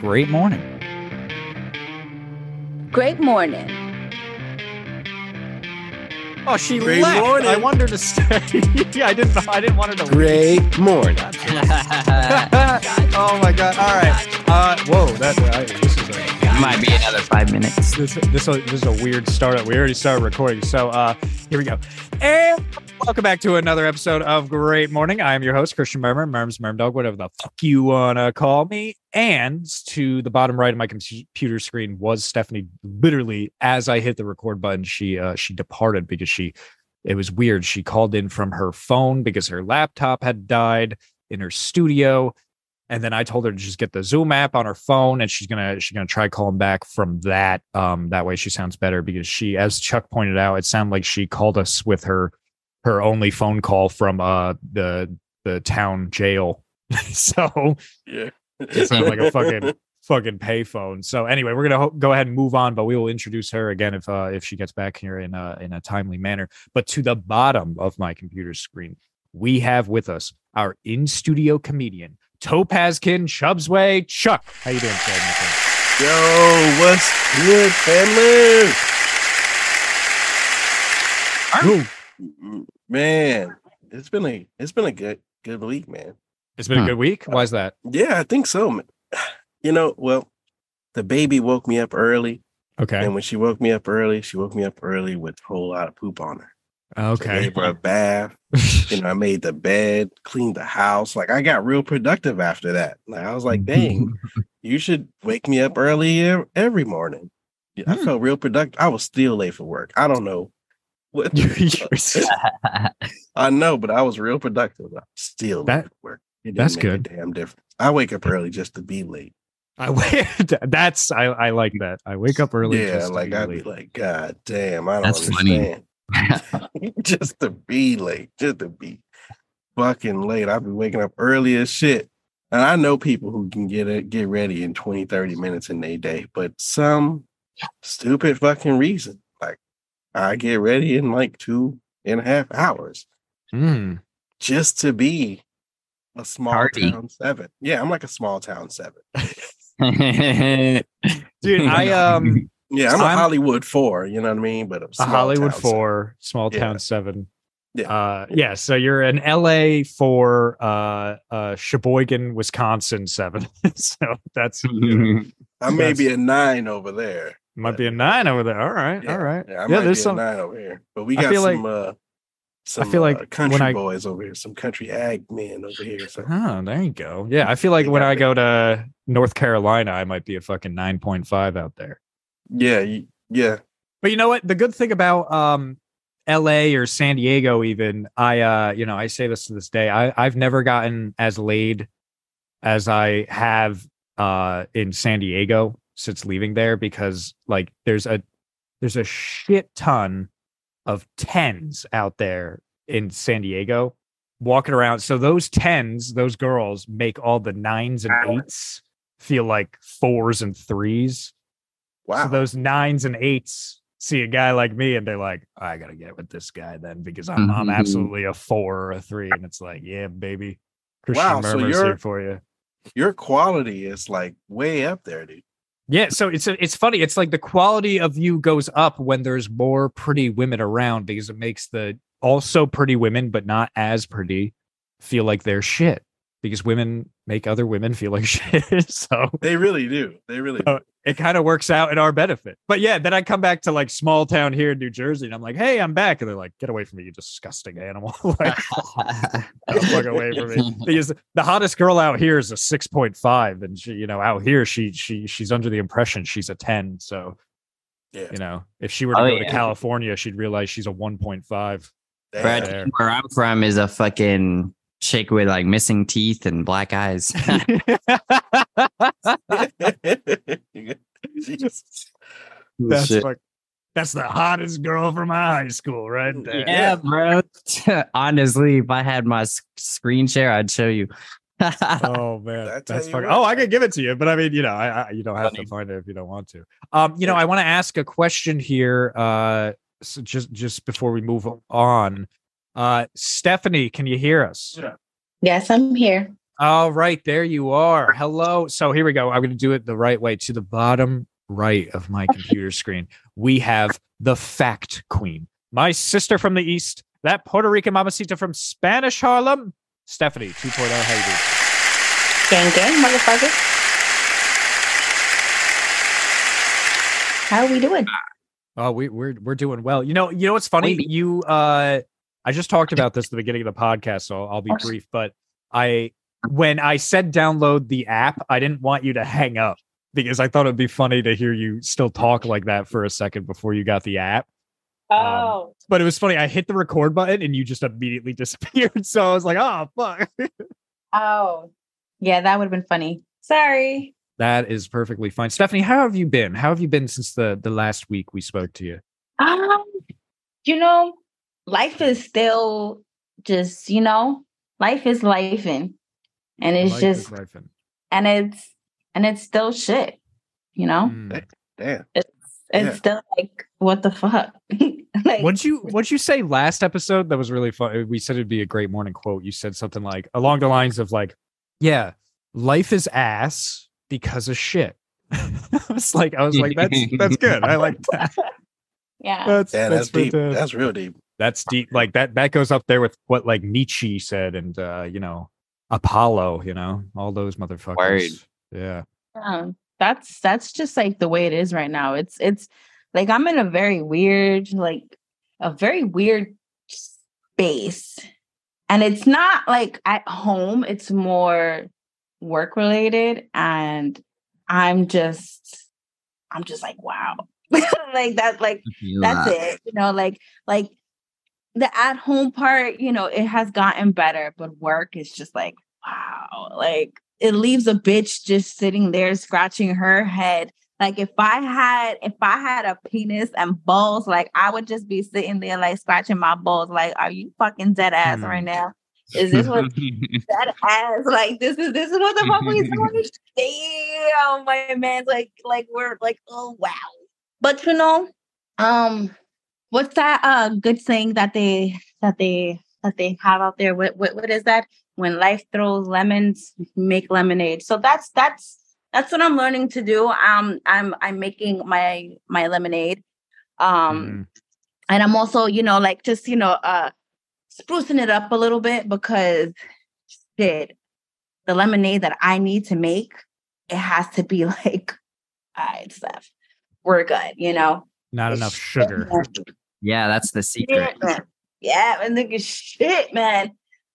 great morning. Great morning. Oh, she Great left. morning. I wanted her to stay. yeah, I didn't. I didn't want her to. leave. Great morning. oh my god! All right. Uh, whoa. That I, this is a Might be another five minutes. this this, this is a weird startup. We already started recording, so uh, here we go. And welcome back to another episode of Great Morning. I am your host, Christian Mermer, Murms Mermdog, whatever the fuck you wanna call me. And to the bottom right of my computer screen was Stephanie. Literally, as I hit the record button, she uh, she departed because she. It was weird. She called in from her phone because her laptop had died in her studio and then I told her to just get the Zoom app on her phone, and she's gonna she's gonna try calling back from that. Um, that way she sounds better because she, as Chuck pointed out, it sounded like she called us with her her only phone call from uh the the town jail. so Yeah. it sounded like a fucking fucking payphone. So anyway, we're gonna ho- go ahead and move on, but we will introduce her again if uh, if she gets back here in a in a timely manner. But to the bottom of my computer screen, we have with us our in studio comedian Topazkin Chubsway Chuck. How you doing, today. Yo, what's good, family? Ooh, Man, it's been a it's been a good good week, man. It's been a hmm. good week. Why is that? Yeah, I think so. You know, well, the baby woke me up early, Okay. and when she woke me up early, she woke me up early with a whole lot of poop on her. So I Okay. gave her a bath. You know, I made the bed, cleaned the house. Like I got real productive after that. Like I was like, dang, you should wake me up early every morning. Yeah, I Hmm. felt real productive. I was still late for work. I don't know what. I know, but I was real productive. I was still That- late for work. That's good. damn difference. I wake up early just to be late. I wait. That's I, I like that. I wake up early. yeah, just to like I'd be like, God damn, I don't That's funny. just to be late, just to be fucking late. I'd be waking up early as shit. And I know people who can get it, get ready in 20, 30 minutes in their day, but some stupid fucking reason. Like I get ready in like two and a half hours Mm. just to be a small Tardy. town seven. Yeah, I'm like a small town seven. Dude, I um Yeah, I'm a I'm- Hollywood four, you know what I mean? But a Hollywood seven. four, small town Yeah. seven. Yeah. Uh yeah, so you're an LA for uh uh Sheboygan, Wisconsin seven. so that's I may be a nine over there. might be a nine over there. All right, Yeah, all right. Yeah, I Yeah, there's some a nine over here. But we I got some uh some feel like uh, country I- boys over here, some country ag men over here. So Oh, there you go. Yeah, I feel like when I go to North Carolina, I might be a fucking 9.5 out there. Yeah, yeah. But you know what? The good thing about um LA or San Diego even, I uh, you know, I say this to this day. I I've never gotten as laid as I have uh in San Diego since leaving there because like there's a there's a shit ton of tens out there in San Diego walking around. So those tens, those girls make all the nines and eights feel like fours and threes. Wow. So those nines and eights see a guy like me and they're like, I gotta get with this guy then because I'm I'm Mhm. absolutely a four or a three. And it's like, yeah, baby. Christian Wow, so Murmur's you're- here for you. Your quality is like way up there, dude. Yeah, so it's it's funny. It's like the quality of you goes up when there's more pretty women around because it makes the also pretty women, but not as pretty, feel like they're shit. Because women make other women feel like shit. so They really do. They really do. it kind of works out in our benefit. But yeah, then I come back to like small town here in New Jersey and I'm like, hey, I'm back. And they're like, get away from me, you disgusting animal. like, get the fuck away from me. Because the hottest girl out here is a 6.5. And she, you know, out here, she she she's under the impression she's a 10. So, Yeah. you know, if she were to Oh, go to. California, she'd realize she's a 1.5. Damn. Brad, where I'm from is a fucking chick with like missing teeth and black eyes. That's Shit. fuck- that's the hottest girl from my high school, right there. Yeah, bro. Honestly, if I had my screen share, I'd show you. oh man, I that's fucking. what. Oh, I could give it to you, but I mean, you know, I, I you don't have to find it if you don't want to. Um, you know, I want to ask a question here. Uh, so just just before we move on, uh, Stephanie, can you hear us? Yeah. Yes, I'm here. All right, there you are. Hello. So here we go. I'm going to do it the right way to the bottom right of my computer screen. We have the fact queen, my sister from the east, that Puerto Rican mamacita from Spanish Harlem, Stephanie 2.0. How you doing? Gang gang, motherfucker. How are we doing? Oh, we, we're we're doing well. You know, you know what's funny? You uh I just talked about this at the beginning of the podcast, so I'll be brief, but I when I said download the app, I didn't want you to hang up because I thought it'd be funny to hear you still talk like that for a second before you got the app. Oh, But it was funny. I hit the record button and you just immediately disappeared. So I was like, oh fuck. oh, yeah, that would have been funny. Sorry. that is perfectly fine. Stephanie, how have you been? How have you been since the the last week we spoke to you? Um, you know, life is still just, you know, life is life and and it's Life just rifing. and it's and it's still shit, you know? Mm. Damn. It's Yeah. still like what the fuck? like What'd you what'd you say last episode? That was really fun. We said it'd be a great morning quote. You said something like along the lines of like, yeah, life is ass because of shit. I was like, I was like, that's that's good. I like that. yeah. That's Yeah, that's, deep. fantastic. That's real deep. That's deep. Like that that goes up there with what like Nietzsche said and uh, you know, Apollo, you know, all those motherfuckers. Word. Yeah. Um, that's that's just like the way it is right now. It's it's like I'm in a very weird, like a very weird space. And it's not like at home, it's more work related. And I'm just I'm just like, wow. like that, like that's it. You know, like like the at home part, you know, it has gotten better, but work is just like, wow, like it leaves a bitch just sitting there scratching her head. Like if I had if I had a penis and balls, like I would just be sitting there like scratching my balls. Like, are you fucking dead ass Hmm. right now? Is this what dead ass? Like this is this is what the fuck we doing? Damn, my man's like like we're like oh wow. But you know, um, what's that uh good thing that they that they that they have out there? What what what is that? When life throws lemons, make lemonade. So that's that's that's what I'm learning to do. Um, I'm I'm making my my lemonade. Um, Mhm. and I'm also, you know, like just, you know, uh sprucing it up a little bit because shit, the lemonade that I need to make, it has to be like, all right, Steph, we're good, you know. Not enough sugar. Yeah, that's the secret. Yeah, man. Yeah, and nigga shit, man.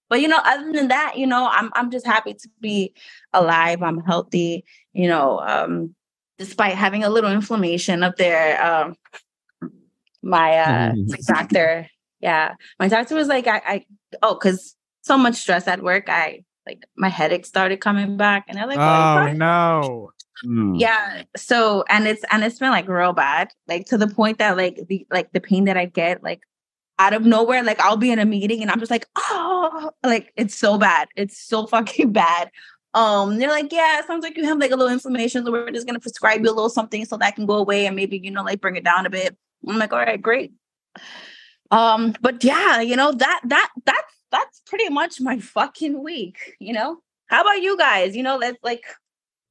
But you know, other than that, you know, I'm I'm just happy to be alive. I'm healthy, you know, um, despite having a little inflammation up there. Um my uh my doctor, yeah. My doctor was like, I, I oh, because so much stress at work, I like my headache started coming back. And they're like, Oh oh, no. Mm. yeah so and it's and it's been like real bad like to the point that like the like the pain that i get like out of nowhere like i'll be in a meeting and i'm just like oh like it's so bad it's so fucking bad. Um they're like yeah it sounds like you have like a little inflammation so we're just gonna prescribe you a little something so that can go away and maybe you know like bring it down a bit. I'm like all right great. Um but yeah you know that that that's that's pretty much my fucking week you know? How about you guys? You know let's like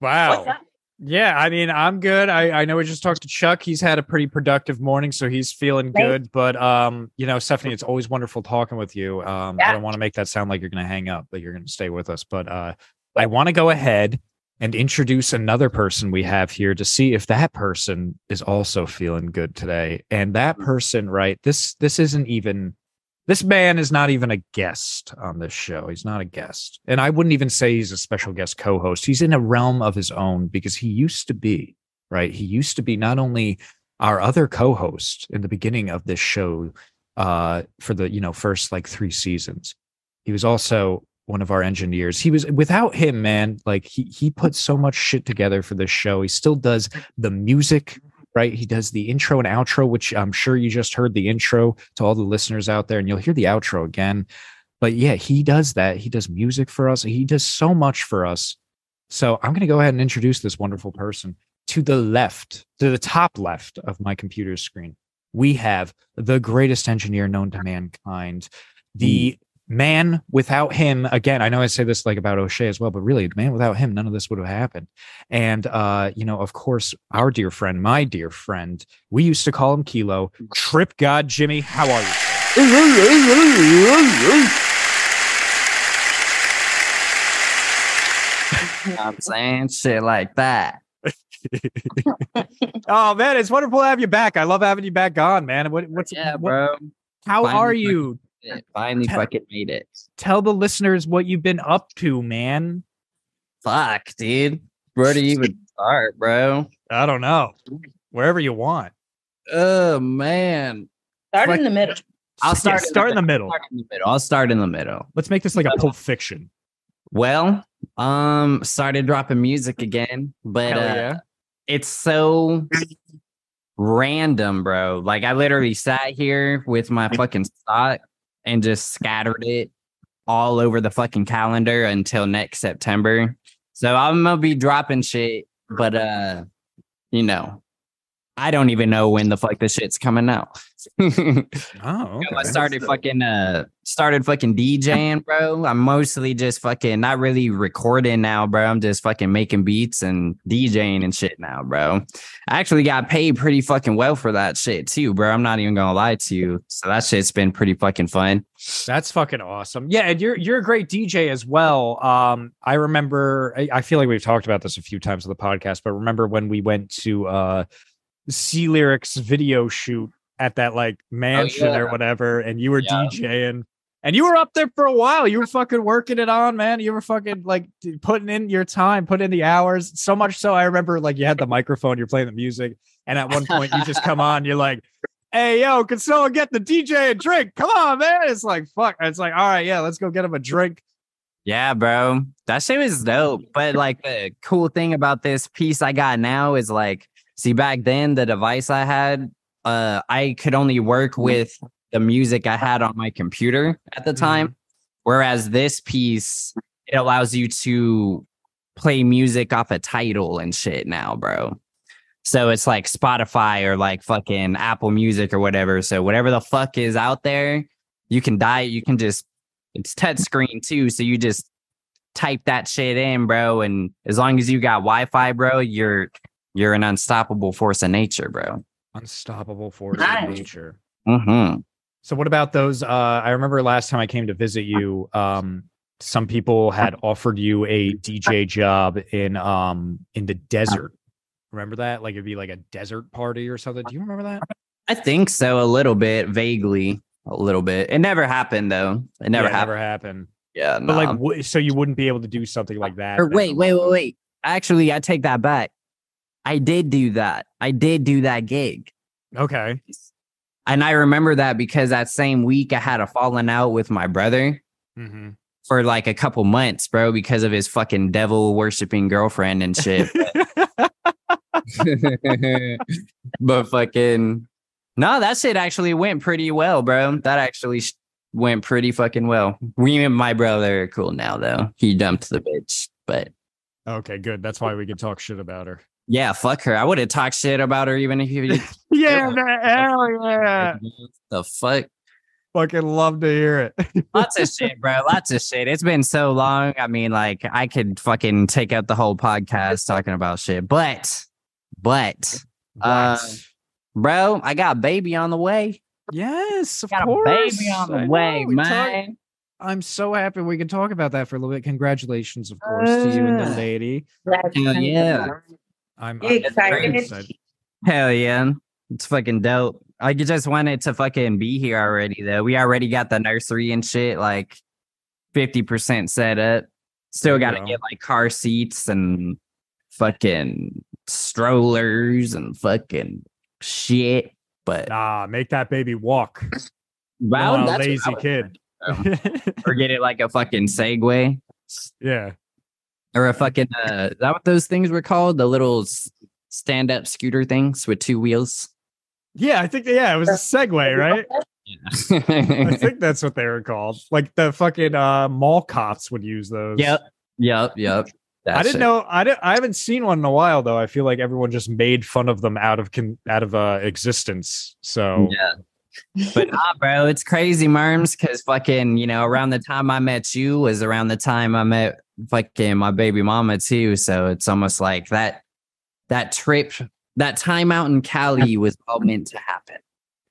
Wow. Yeah, I mean, I'm good. I, I know we just talked to Chuck. He's had a pretty productive morning, so he's feeling good. But um, you know, Stephanie, it's always wonderful talking with you. Um, I don't want to make that sound like you're gonna hang up, but you're gonna stay with us. But uh I want to go ahead and introduce another person we have here to see if that person is also feeling good today. And that person, right? This this isn't even this man is not even a guest on this show. He's not a guest. And I wouldn't even say he's a special guest co host. He's in a realm of his own because he used to be, right? He used to be not only our other co host in the beginning of this show uh, for the, you know, first like three seasons, he was also one of our engineers. He was without him, man, like he, he put so much shit together for this show. He still does the music right? He does the intro and outro, which I'm sure you just heard the intro to all the listeners out there, and you'll hear the outro again. But yeah, he does that. He does music for us. He does so much for us. So I'm going to go ahead and introduce this wonderful person. To the left, to the top left of my computer screen, we have the greatest engineer known to mankind, the hmm. Man, without him, again, I know I say this like about O'Shea as well, but really, man, without him, none of this would have happened. And uh, you know, of course, our dear friend, my dear friend, we used to call him Kilo, TrypGodJimi. How are you? I'm saying shit like that. oh man, it's wonderful to have you back. I love having you back on, man. What, what's Yeah, what- bro. how Finally are you? Did it. Finally Tell- fucking made it. Tell the listeners what you've been up to, man. Fuck, dude. Where do you even start, bro? I don't know. Wherever you want. Oh man. Start Fuck. in the middle. I'll Yeah, start, start in the middle. Start in the middle. I'll start in the middle. Let's make this like a Pulp Fiction. Well, um, started dropping music again, but Hell uh, yeah. it's so random, bro. Like I literally sat here with my fucking stock and just scattered it all over the fucking calendar until next September. So I'm gonna be dropping shit, but uh, you know, I don't even know when the fuck this shit's coming out. Oh, I okay. started fucking uh started fucking DJing, bro. I'm mostly just fucking not really recording now, bro. I'm just fucking making beats and DJing and shit now, bro. I actually got paid pretty fucking well for that shit too, bro. I'm not even gonna lie to you. So that shit's been pretty fucking fun. That's fucking awesome. Yeah, and you're you're a great DJ as well. Um, I remember I, I feel like we've talked about this a few times on the podcast, but remember when we went to uh C Lyrics video shoot at that like oh, mansion or yeah. whatever, and you were Yeah. DJing. And you were up there for a while. You were fucking working it on, man. You were fucking like putting in your time, putting in the hours. So much so, I remember like you had the microphone, you're playing the music, and at one point you just come on, you're like, "Hey, yo, can someone get the DJ a drink? Come on, man!" It's like fuck. It's like, all right, yeah, let's go get him a drink. Yeah, bro. That shit was dope. But like the cool thing about this piece I got now is like, see, back then the device I had, uh, I could only work with the music I had on my computer at the time. Whereas this piece, it allows you to play music off a title and shit now, bro. So it's like Spotify or like fucking Apple Music or whatever. So whatever the fuck is out there, you can die. You can just it's touch screen too. So you just type that shit in, bro. And as long as you got Wi-Fi, bro, you're you're an unstoppable force of nature, bro. Unstoppable force Nice. of nature. Mm-hmm. So what about those? Uh, I remember last time I came to visit you, um, some people had offered you a DJ job in um in the desert. Remember that? Like it'd be like a desert party or something. Do you remember that? I think so, a little bit, vaguely, a little bit. It never happened though. It never Yeah, happened. Never happened. Yeah, But no. like, w- so you wouldn't be able to do something like that. or wait, wait, wait, wait. Actually, I take that back. I did do that. I did do that gig. Okay. And I remember that because that same week I had a falling out with my brother hmm for like a couple months, bro, because of his fucking devil worshiping girlfriend and shit. but fucking no, that shit actually went pretty well, bro. That actually sh- went pretty fucking well. We and my brother are cool now, though. He dumped the bitch, but okay, good. That's why we can talk shit about her. Yeah, fuck her. I would have talked shit about her even if you. Yeah, man, hell yeah. the fuck. Fucking love to hear it. Lots of shit, bro. Lots of shit. It's been so long. I mean, like, I could fucking take out the whole podcast talking about shit. But, but, Uh, bro, I got a baby on the way. yes, of Got a course. baby on the I know, way, we talk- man. I'm so happy we can talk about that for a little bit. Congratulations, of course, to you and the Uh, lady. Yeah. I'm, I'm excited? excited. Hell yeah. It's fucking dope. I just wanted to fucking be here already, though. We already got the nursery and shit, like 50% set up. Still got to go. get like car seats and fucking strollers and fucking shit. But Nah, make that baby walk. wow, Not a that's what I lazy kid. thinking. or get it like a fucking Segway yeah. Or a fucking, uh, is that what those things were called? The little stand up scooter things with two wheels. Yeah, I think yeah, it was a Segway, right? I think that's what they were called. Like the fucking uh mall cops would use those. Yep. Yep. Yep. I didn't know I didn't I haven't seen one in a while though. I feel like everyone just made fun of them out of con- out of uh existence. So Yeah. But nah, bro, it's crazy, Murms, because fucking, you know, around the time I met you was around the time I met fucking my baby mama too. So it's almost like that that trip, that time out in Cali was all meant to happen.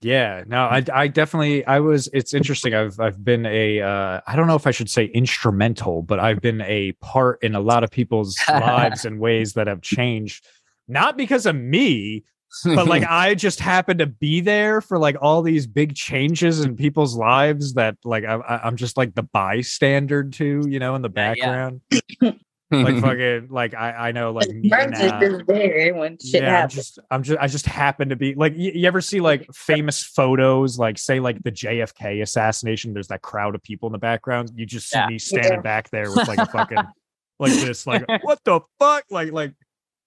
Yeah, no, I, I definitely, I was. It's interesting. I've, I've been a, uh, I don't know if I should say instrumental, but I've been a part in a lot of people's lives in ways that have changed, not because of me, but like I just happened to be there for like all these big changes in people's lives that like I, I- I'm just like the bystander to, you know, in the Yeah, yeah. background. Like fucking, like I, I know, like me Burns is just there when shit yeah, I'm happens. just, I'm just, I just happen to be like, you, you ever see like famous photos, like say like the JFK assassination? There's that crowd of people in the background. You just see Yeah. me standing Yeah. back there with like a fucking, like this, like what the fuck, like, like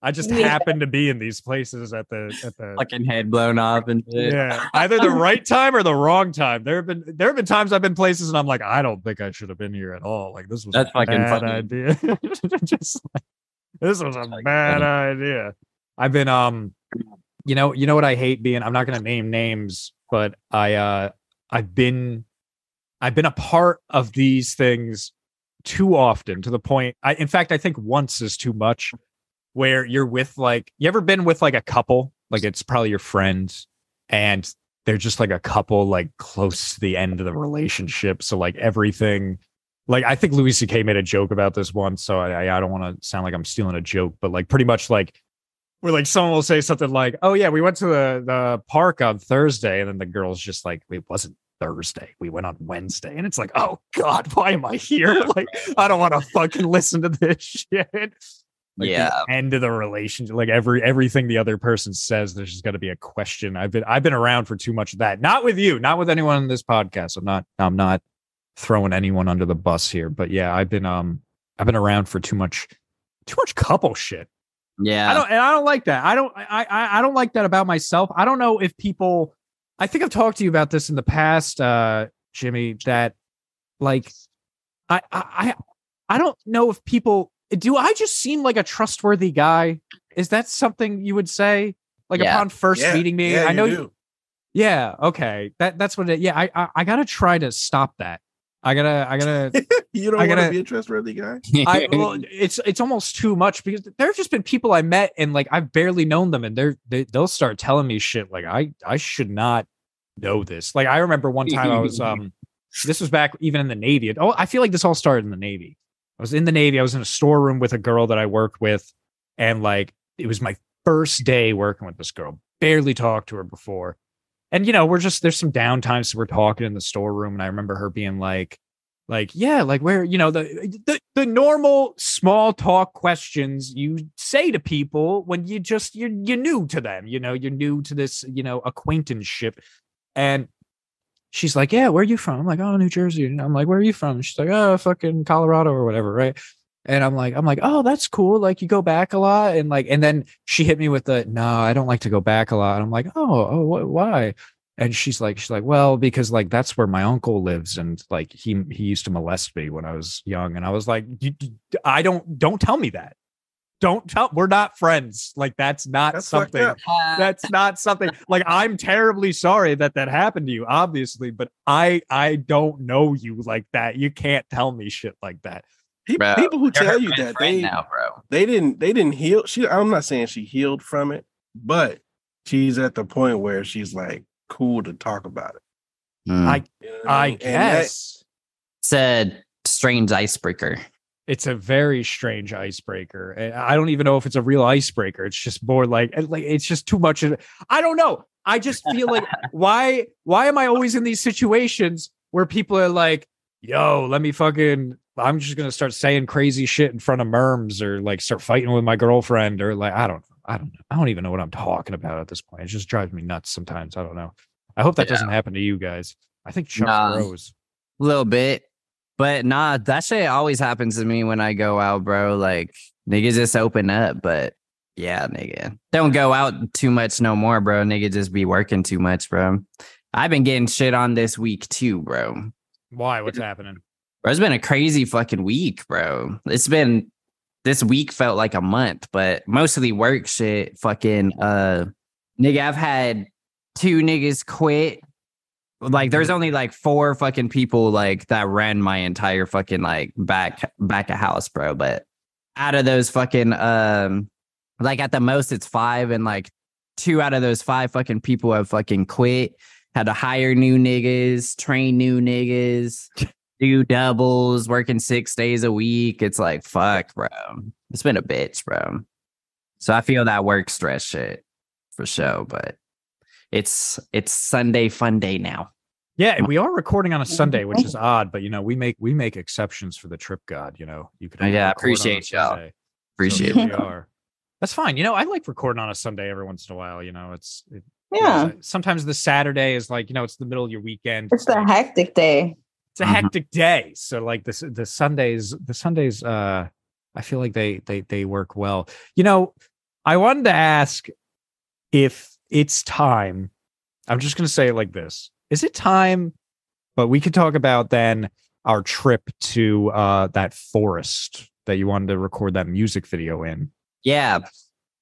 I just Yeah. happen to be in these places at the, at the. fucking head blown off and shit. yeah, either the right time or the wrong time. There have been there have been times I've been places and I'm like, I don't think I should have been here at all. Like this was That's a fucking bad funny. idea. just like, this was a Fucking bad funny. idea. I've been um, you know, you know what I hate being. I'm not gonna name names, but I uh, I've been, I've been a part of these things too often to the point. I, in fact, I think once is too much. Where you're with like, you ever been with like a couple? Like it's probably your friends, and they're just like a couple like close to the end of the relationship. So like everything, like I think Louis C.K. made a joke about this once. So I I, don't want to sound like I'm stealing a joke, but like pretty much like where like someone will say something like, "Oh yeah, we went to the the park on Thursday," and then the girl's just like, "It wasn't Thursday. We went on Wednesday," and it's like, "Oh God, why am I here? Like I don't want to fucking listen to this shit." Like, Yeah. end of the relationship like every everything the other person says there's just got to be a question i've been i've been around for too much of that not with you not with anyone in this podcast i'm not i'm not throwing anyone under the bus here but yeah i've been um i've been around for too much too much couple shit Yeah. I don't, and I don't like that. I don't, I, I, I don't like that about myself. I don't know if people. I think I've talked to you about this in the past, uh, Jimmy. That, like, I, I I don't know if people do. I just seem like a trustworthy guy. Is that something you would say? Like Yeah. upon first Yeah, meeting me, yeah, I know. You, do. yeah. Okay. That that's what it. Yeah. I, I I gotta try to stop that. I gotta I gotta you don't want to gotta- be a trustworthy guy. I well, it's it's almost too much because there have just been people I met and like I've barely known them and they're they, they'll start telling me shit like I I should not know this. Like I remember one time I was um this was back even in the Navy. Oh, I feel like this all started in the Navy. I was in the Navy. I was in a storeroom with a girl that I worked with, and like it was my first day working with this girl. Barely talked to her before. And you know, we're just there's some downtime, so we're talking in the storeroom, and I remember her being like, like, yeah, like where, you know, the the, the normal small talk questions you say to people when you just you're you're new to them, you know, you're new to this, you know, acquaintanceship. And she's like, Yeah, where are you from? I'm like, Oh, New Jersey. And I'm like, Where are you from? She's like, Oh, fucking Colorado or whatever, right? And I'm like, I'm like, oh, that's cool. Like you go back a lot, and like, and then she hit me with the, no, I don't like to go back a lot. And I'm like, oh, oh, wh- why? And she's like, she's like, well, because like that's where my uncle lives, and like he he used to molest me when I was young, and I was like, I don't don't tell me that. Don't tell. We're not friends. Like that's not That's fucked something up. that's not something like i'm terribly sorry that that happened to you obviously but i i don't know you like that you can't tell me shit like that Pe- Bro, people who tell you that they now, bro. they didn't they didn't heal. She I'm not saying she healed from it, but she's at the point where she's like cool to talk about it. Mm. I- You know i mean? And that- guess It's strange icebreaker. It's a very strange icebreaker. And i don't even know if it's a real icebreaker. It's just more like like it's just too much i don't know. I just feel like why why am i always in these situations where people are like yo let me fucking i'm just gonna start saying crazy shit in front of Murms or like start fighting with my girlfriend or like i don't know. I don't know. I don't even know what i'm talking about at this point. It just drives me nuts sometimes. I don't know. I hope that Yeah. doesn't happen to you guys. I think chuck Nah. rose. A little bit. But nah, that shit always happens to me when I go out, bro. Like niggas just open up, but yeah, nigga. Don't go out too much no more, bro. Nigga just be working too much, bro. I've been getting shit on this week too, bro. why what's happening Bro, it's been a crazy fucking week, bro. It's been this week felt like a month, but mostly work shit. Fucking uh nigga, I've had two niggas quit like there's only like four fucking people like that ran my entire fucking like back back of house, bro. But out of those fucking um like at the most it's five and like two out of those five fucking people have fucking quit, had to hire new niggas, train new niggas, do doubles, working six days a week. It's like fuck, bro. It's been a bitch, bro. So I feel that work stress shit for sure, but it's it's Sunday fun day now. Yeah, we are recording on a Sunday, which is odd, but you know, we make we make exceptions for the trip god. You know, you could. Oh, yeah, record on a appreciate y'all. Sunday. So Appreciate we are. That's fine. You know, I like recording on a Sunday every once in a while. You know, it's it, Yeah. Sometimes the Saturday is like you know it's the middle of your weekend. It's a hectic day. it's a Mhm. hectic day. So like this the Sundays the Sundays uh I feel like they they they work well. You know, I wanted to ask if it's time. I'm just going to say it like this. Is it time but we could talk about then our trip to uh that forest that you wanted to record that music video in. Yeah.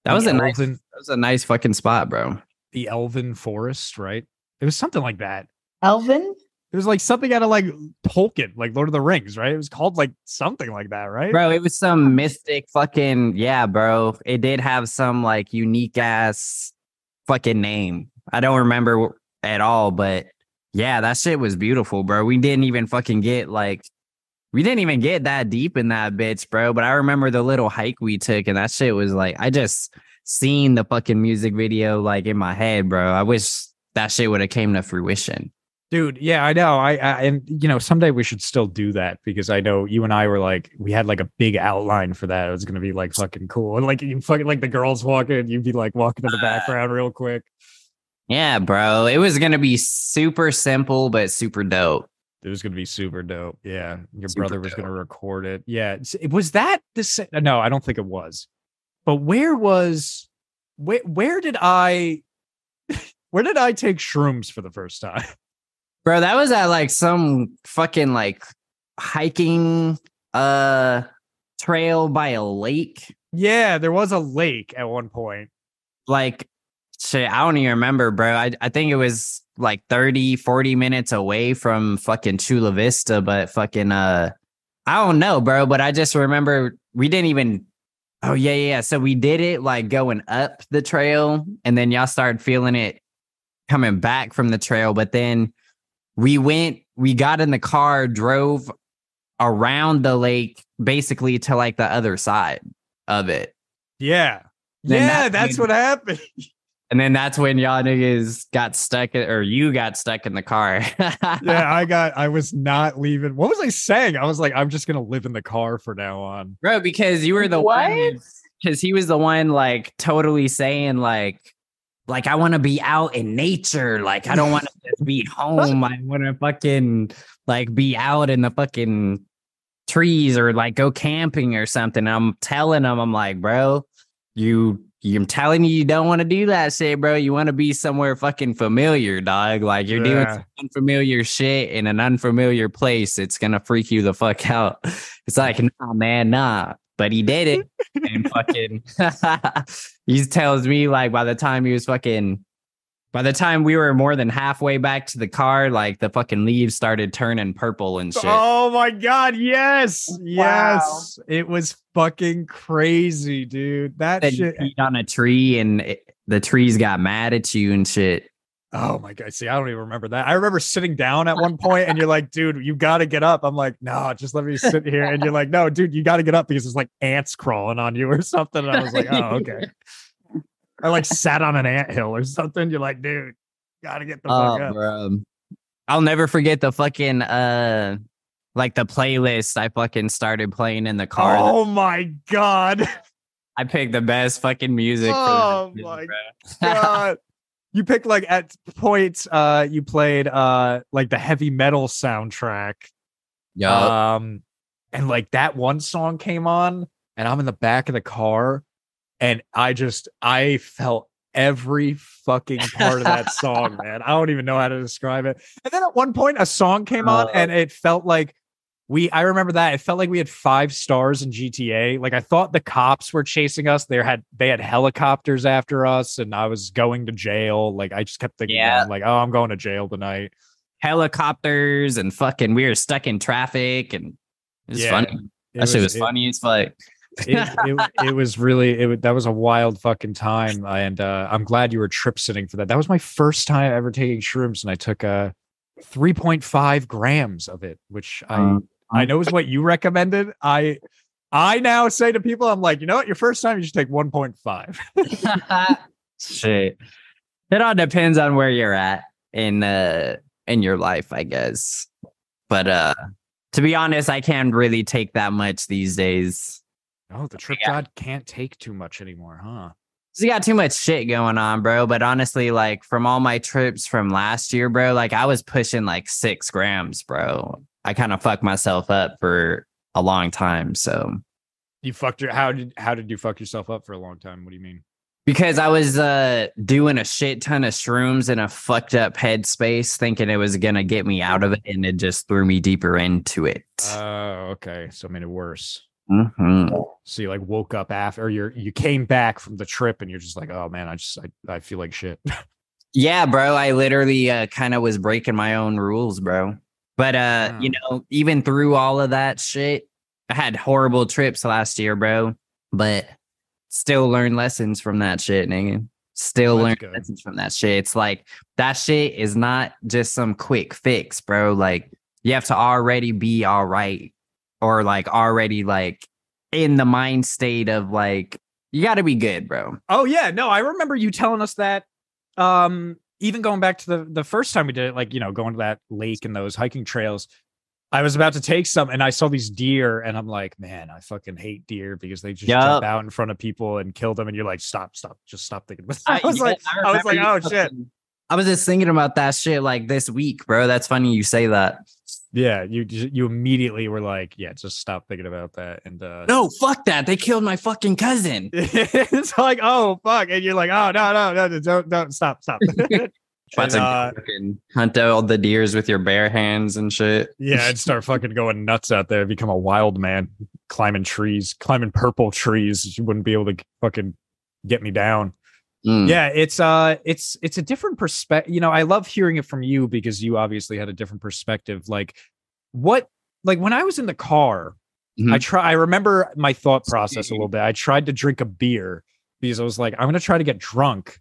That was The a nice Elven- that was a nice fucking spot, bro. the Elven Forest, right? It was something like that. Elvin? It was like something out of like Tolkien, like Lord of the Rings, right? It was called like something like that, right? Bro, it was some mystic fucking yeah, bro. It did have some like unique ass fucking name. I don't remember at all, but yeah, that shit was beautiful, bro. We didn't even fucking get like we didn't even get that deep in that bitch, bro. But I remember the little hike we took, and that shit was like I just seen the fucking music video like in my head, bro. I wish that shit would have came to fruition. Dude, yeah, I know. I, I and you know, someday we should still do that because I know you and I were like, we had like a big outline for that. It was gonna be like fucking cool. And like you fucking like the girls walking, you'd be like walking in the uh. background real quick. Yeah, bro. It was gonna be super simple but super dope. It was gonna be super dope. Yeah, your Super brother was dope. gonna record it. Yeah, it was that the sa- no, I don't think it was. But where was where where did I where did I take shrooms for the first time? Bro, that was at like some fucking like hiking uh trail by a lake. Yeah, there was a lake at one point. Like shit, I don't even remember, bro. I, I think it was like 30, 40 minutes away from fucking Chula Vista, but fucking uh I don't know, bro. But I just remember we didn't even Oh yeah, yeah. yeah. So we did it like going up the trail, and then y'all started feeling it coming back from the trail. But then we went, we got in the car, drove around the lake, basically to like the other side of it. Yeah. Then yeah, that's that's when- what happened. And then that's when y'all niggas got stuck, in, or you got stuck in the car. yeah, I got I was not leaving. What was I saying? I was like, I'm just gonna live in the car for now on. bro, because you were the What? one. Because he was the one like totally saying like, like I want to be out in nature. Like I don't want to just be home. I want to fucking like be out in the fucking trees or like go camping or something. And I'm telling him, I'm like, bro, you. I'm telling you, you don't want to do that shit, bro. You want to be somewhere fucking familiar, dog. Like you're doing Yeah. some unfamiliar shit in an unfamiliar place. It's gonna freak you the fuck out. It's like, nah, man, nah. But he did it. and fucking he tells me like by the time he was fucking by the time we were more than halfway back to the car, like the fucking leaves started turning purple and shit. Oh my god, yes. Wow. Yes. It was fucking crazy, dude. That Then shit. peed on a tree and it, the trees got mad at you and shit. Oh my god. See, I don't even remember that. I remember sitting down at one point and you're like, dude, you gotta get up. I'm like, no, just let me sit here. And you're like, no, dude, you gotta get up because there's like ants crawling on you or something. And I was like, oh, okay. I like sat on an ant hill or something. You're like, dude, gotta get the fuck Oh, up. bro. I'll never forget the fucking uh like the playlist I fucking started playing in the car. Oh my god. I picked the best fucking music. Oh for my bro. God. You picked like at points uh you played uh like the heavy metal soundtrack. Yeah. Um and like that one song came on and I'm in the back of the car and I just I felt every fucking part of that song, man. I don't even know how to describe it. And then at one point a song came on and it felt like we I remember that it felt like we had five stars in GTA. Like I thought the cops were chasing us. They had they had helicopters after us and I was going to jail. Like I just kept thinking Yeah. like, oh, I'm going to jail tonight. helicopters and fucking we were stuck in traffic and it's Yeah, funny. It That shit was it- funny as fuck. it, it, it was really it, that was a wild fucking time and uh i'm glad you were trip sitting for that that was my first time ever taking shrooms and i took uh 3.5 grams of it which i Um, i know is what you recommended i i now say to people i'm like you know what your first time you should take 1.5 Shit. It all depends on where you're at in uh in your life, I guess. But uh to be honest, I can't really take that much these days. oh the trip Yeah. god can't take too much anymore huh 'Cause You got too much shit going on, bro. But honestly, like from all my trips from last year, bro, like I was pushing like six grams, bro. I kind of fucked myself up for a long time. So you fucked your how did how did you fuck yourself up for a long time what do you mean because I was uh doing a shit ton of shrooms in a fucked up headspace, thinking it was gonna get me out of it, and it just threw me deeper into it. oh okay so it made it worse Mhm. So you like woke up after, or you're you came back from the trip, and you're just like, oh man, I just I, I feel like shit. Yeah, bro. I literally uh, kind of was breaking my own rules, bro. But uh, you know, even through all of that shit, I had horrible trips last year, bro. But still learn lessons from that shit, nigga. Still That's learn good. lessons from that shit. It's like that shit is not just some quick fix, bro. Like you have to already be all right, or like already like in the mind state of like you got to be good, bro. oh yeah, no, I remember you telling us that. Um, even going back to the the first time we did it, like you know, going to that lake and those hiking trails. I was about to take some, and I saw these deer, and I'm like, man, I fucking hate deer because they just Yup. jump out in front of people and kill them, and you're like, stop, stop, just stop thinking. About I, was yeah, like, I, was like, oh shit, I was just thinking about that shit like this week, bro. That's funny you say that. Yeah. You you immediately were like, yeah, just stop thinking about that, and uh, No, fuck that. They killed my fucking cousin. it's like, oh fuck, and you're like, oh no, no, no, don't, don't stop, stop. About And, to uh, fucking hunt out all the deers with your bare hands and shit. yeah, I'd start fucking going nuts out there, become a wild man, climbing trees, climbing purple trees. You wouldn't be able to fucking get me down. Mm. Yeah, it's uh it's it's a different perspective. You know, I love hearing it from you because you obviously had a different perspective. Like what like when I was in the car, I Mhm. try I remember my thought process a little bit. I tried to drink a beer because I was like, I'm gonna try to get drunk.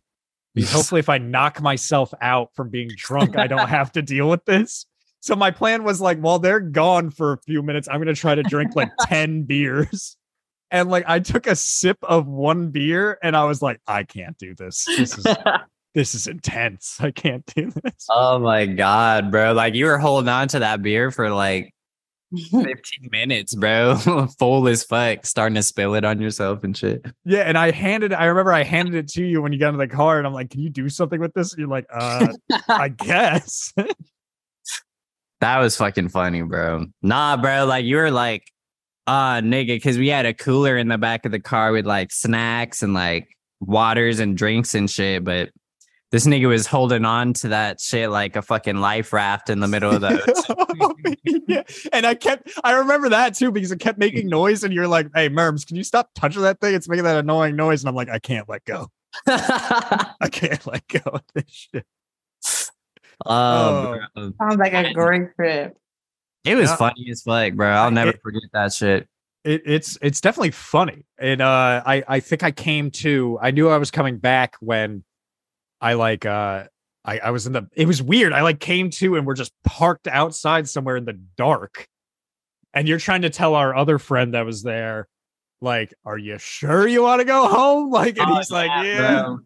Because hopefully if I knock myself out from being drunk, I don't have to deal with this. So my plan was like, while they're gone for a few minutes, I'm gonna try to drink like 10 beers. And like I took a sip of one beer and I was like, I can't do this. This is this is intense. I can't do this. oh my god, bro. Like you were holding on to that beer for like 15 minutes, bro. Full as fuck, starting to spill it on yourself and shit. Yeah, and I handed I remember I handed it to you when you got in the car, and I'm like, Can you do something with this? And you're like, uh, I guess. That was fucking funny, bro. Nah, bro. Like you were like, uh, nigga, because we had a cooler in the back of the car with like snacks and like waters and drinks and shit. But this nigga was holding on to that shit like a fucking life raft in the middle of the. yeah. And I kept I remember that too because it kept making noise, and you're like, Hey Murms, can you stop touching that thing? It's making that annoying noise. And I'm like, I can't let go. I can't let go of this shit. oh. Sounds like a great trip. It was Yeah. funny as fuck, bro. I'll never It- forget that shit. it, it's it's definitely funny and uh i i think i came to i knew i was coming back when i like uh i i was in the it was weird i like came to and we're just parked outside somewhere in the dark and you're trying to tell our other friend that was there like are you sure you want to go home like and Oh, he's like yeah, yeah bro.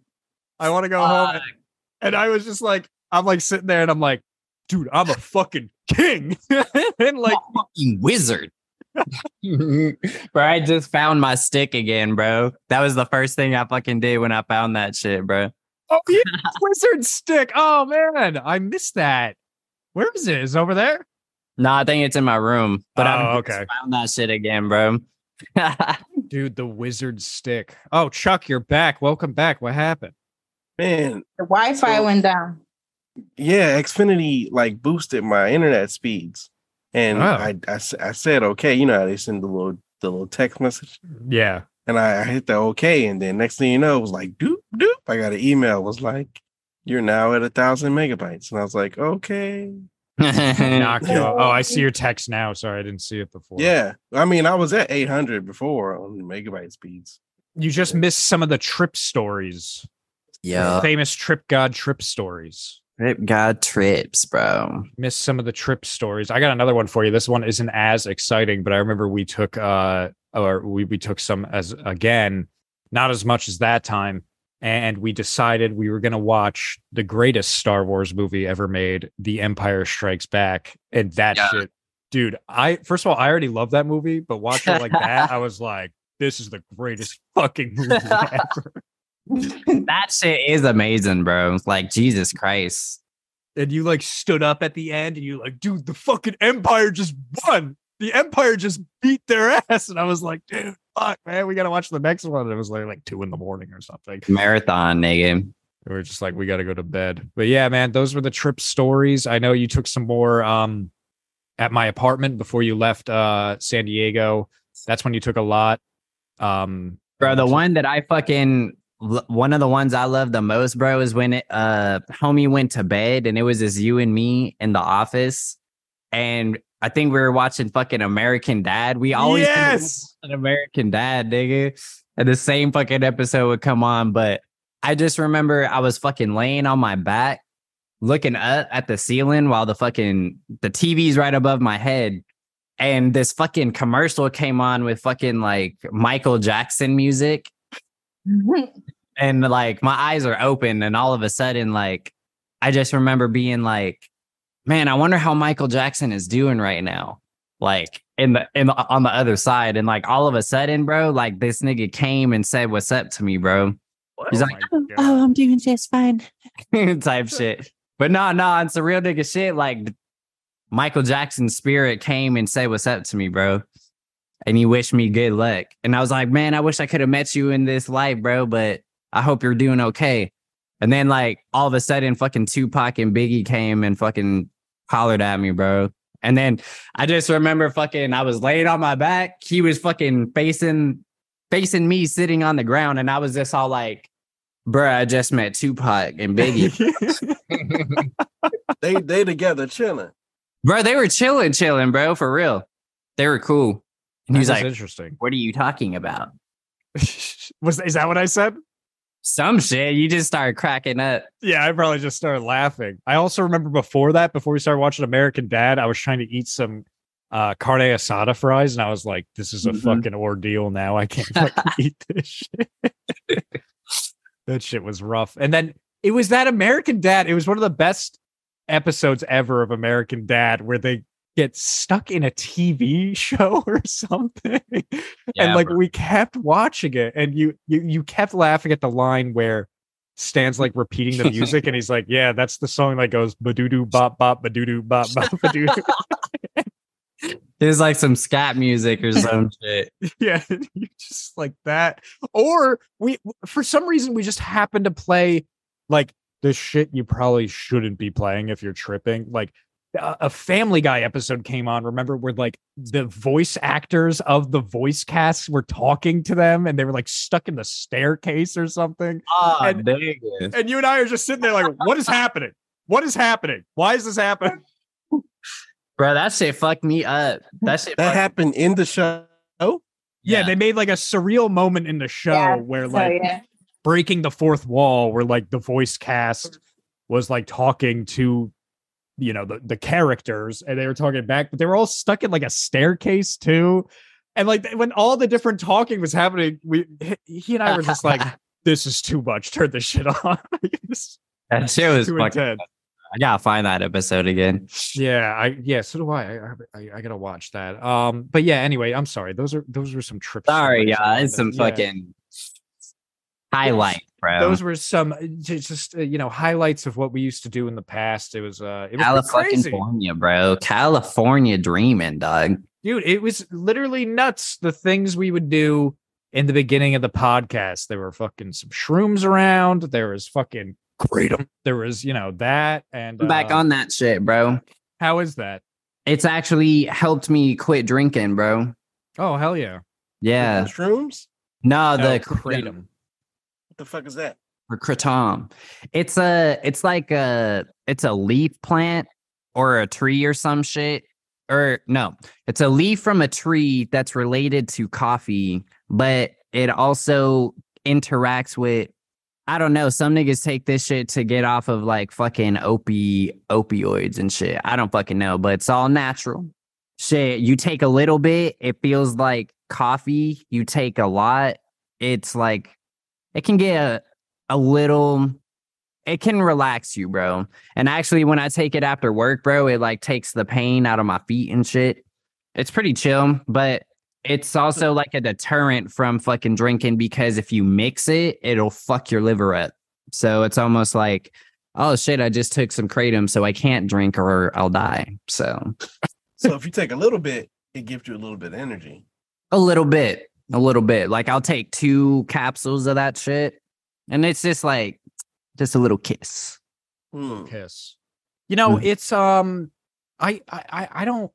i want to go home Fuck. and i was just like i'm like sitting there and i'm like dude i'm a fucking king and like fucking wizard. bro, I just found my stick again, bro. That was the first thing I fucking did when I found that shit, bro. Oh yeah, wizard stick. Oh man, I missed that. Where is it? Is it over there? No, I think it's in my room, but I Oh, just okay. found that shit again, bro. Dude, the wizard stick. Oh, Chuck, you're back. Welcome back. What happened? Man, The Wi-Fi So- went down. Yeah, Xfinity like boosted my internet speeds, and Oh. I, I s- I said okay. You know how they send the little the little text message, Yeah. and I, I hit the okay, and then next thing you know, it was like doop doop. I got an email. It was like you're now at a thousand megabytes, and I was like okay. Knock you off. Oh, I see your text now. Sorry, I didn't see it before. Yeah, I mean, I was at 800 before on megabyte speeds. You just missed some of the trip stories. yeah. Famous trip god trip stories. Trip God trips, bro. Missed some of the trip stories. I got another one for you. This one isn't as exciting, but I remember we took uh or we, we took some as again, not as much as that time. And we decided we were gonna watch the greatest Star Wars movie ever made, The Empire Strikes Back. And that Yeah. shit, dude. I first of all, I already love that movie, but watching it like that, I was like, this is the greatest fucking movie ever. That shit is amazing, bro. It's like Jesus Christ. and you like stood up at the end and you like, dude, the fucking Empire just won. The Empire just beat their ass. And I was like, dude, fuck, man, we gotta watch the next one. And it was like like two in the morning or something. Marathon, nigga. We are just like, we gotta go to bed. But yeah, man, those were the trip stories. I know you took some more um at my apartment before you left uh San Diego. That's when you took a lot. Um Bro, the one that I fucking one of the ones I love the most, bro, is when it, uh homie went to bed and it was just you and me in the office. And I think we were watching fucking American Dad. We always yes. watching American Dad, nigga. And the same fucking episode would come on. But I just remember I was fucking laying on my back, looking up at the ceiling while the fucking the TV's right above my head. And this fucking commercial came on with fucking like Michael Jackson music. And like my eyes are open, and all of a sudden, like I just remember being like, man, I wonder how Michael Jackson is doing right now. Like in the in the, on the other side. And like all of a sudden, bro, like this nigga came and said, What's up to me, bro? He's Oh like, my oh, oh, God. I'm doing just fine. type shit. But no, no, it's a real nigga shit. Like Michael Jackson's spirit came and said, What's up to me, bro? And he wished me good luck. And I was like, Man, I wish I could have met you in this life, bro, but I hope you're doing okay. And then, like, all of a sudden, fucking Tupac and Biggie came and fucking hollered at me, bro. And then I just remember fucking, I was laying on my back. He was fucking facing, facing me sitting on the ground. And I was just all like, bruh, I just met Tupac and Biggie. They they together chilling. bro, they were chilling, chilling, bro, for real. They were cool. And he was like, interesting. what are you talking about? Was is that what I said? Some shit. You just started cracking up. Yeah, I probably just started laughing. I also remember before that, before we started watching American Dad, I was trying to eat some uh carne asada fries, and I was like, "This is a Mhm. fucking ordeal now. I can't fucking eat this shit." that shit was rough. And then it was that American Dad. It was one of the best episodes ever of American Dad, where they get stuck in a TV show or something. and like we kept watching it and you, you you kept laughing at the line where Stan's like repeating the music and he's like, Yeah, that's the song that goes badoo bop bop badoo bop bop badoo. There's like some scat music or some shit. yeah, you just like that. Or we for some reason we just happened to play like the shit you probably shouldn't be playing if you're tripping. Like a a Family Guy episode came on. Remember, where like the voice actors of the voice casts were talking to them, and they were like stuck in the staircase or something. Oh, And- nigga. And you and I are just sitting there like, "What is happening? What is happening? Why is this happening?" Bro, that shit fucked me up. That shit That fucked- happened in the show. Yeah, they made like a surreal moment in the show Yeah, where so, like yeah. breaking the fourth wall where like the voice cast was like talking to you know the, the characters and they were talking back but they were all stuck in like a staircase too. And like when all the different talking was happening we he- he and i were just like this is too much. Turn this shit on. This that shit was is too fucking. intense. I gotta find that episode again. yeah i yeah so do i. I, I i gotta watch that. Um but yeah anyway i'm sorry. Those are those were some trips Sorry, yeah, it's some fucking highlight, those were some uh, just uh, you know highlights of what we used to do in the past. It was uh, it was California, bro. California dreaming, dog. dude. It was literally nuts. The things we would do in the beginning of the podcast. There were fucking some shrooms around. There was fucking kratom. There was you know that and I'm back uh, on that shit, bro. How is that? It's actually helped me quit drinking, bro. Oh hell yeah! Yeah. Mushrooms? No, No, the kratom. What the fuck is that? or kratom. It's a it's like a it's a leaf plant or a tree or some shit. Or no, it's a leaf from a tree that's related to coffee, but it also interacts with I don't know. Some niggas take this shit to get off of like fucking opi opioids and shit. I don't fucking know, but it's all natural. Shit, you take a little bit, it feels like coffee. You take a lot, it's like it can get a, a little it can relax you, bro. And actually when I take it after work, bro, it like takes the pain out of my feet and shit. It's pretty chill, but it's also mm. like a deterrent from fucking drinking because if you mix it, it'll fuck your liver up. So it's almost like, oh shit, I just took some kratom, so I can't drink or I'll die. So So if you take a little bit, it gives you a little bit of energy. a little bit, a little bit. Like I'll take two capsules of that shit, and it's just like just a little kiss. Hmm. Kiss. You know, Mm. it's um, I I I- I don't,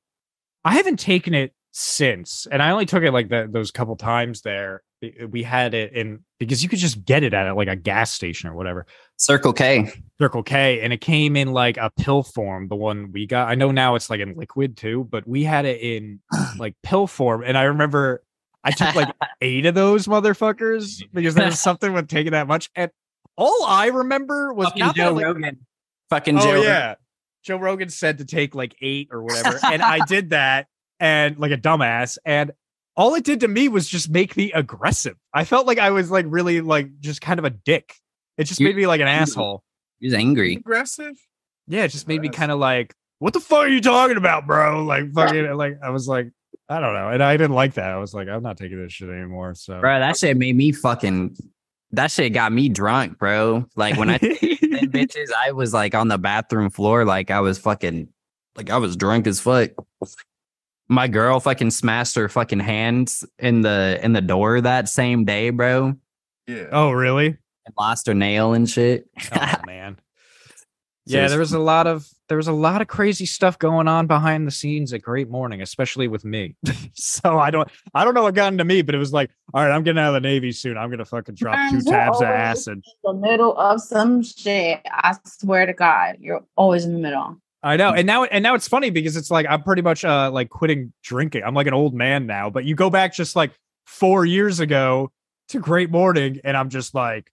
I haven't taken it since, and I only took it like the, those couple times there. We had it in because you could just get it at like a gas station or whatever. Circle K. Circle K, and it came in like a pill form. The one we got, I know now it's like in liquid too, but we had it in like pill form. And I remember I took like eight of those motherfuckers because there was something with taking that much. And all I remember was Fucking Joe like- Rogan. Fucking Oh Joe. Rogan. yeah, Joe Rogan said to take like eight or whatever, and I did that, and like a dumbass, and all it did to me was just make me aggressive. I felt like I was like really like just kind of a dick. It just You- made me like an asshole. He was angry. Aggressive. Yeah, it just made me kind of like, what the fuck are you talking about, bro? Like fucking like I was like, I don't know. And I didn't like that. I was like, I'm not taking this shit anymore. So Bro, that shit made me fucking that shit got me drunk, bro. Like when I bitches, I was like on the bathroom floor, like I was fucking like I was drunk as fuck. My girl fucking smashed her fucking hands in the in the door that same day, bro. Yeah. oh really? And lost her nail and shit. Oh man. So Yeah, there was a lot of there was a lot of crazy stuff going on behind the scenes at Great Morning, especially with me. so I don't I don't know what got into me, but it was like, all right, I'm getting out of the Navy soon. I'm gonna fucking drop two you're tabs of acid. in the middle of some shit. I swear to God, you're always in the middle. I know. And now and now it's funny because it's like I'm pretty much uh like quitting drinking. I'm like an old man now, but you go back just like 4 years ago to Great Morning and I'm just like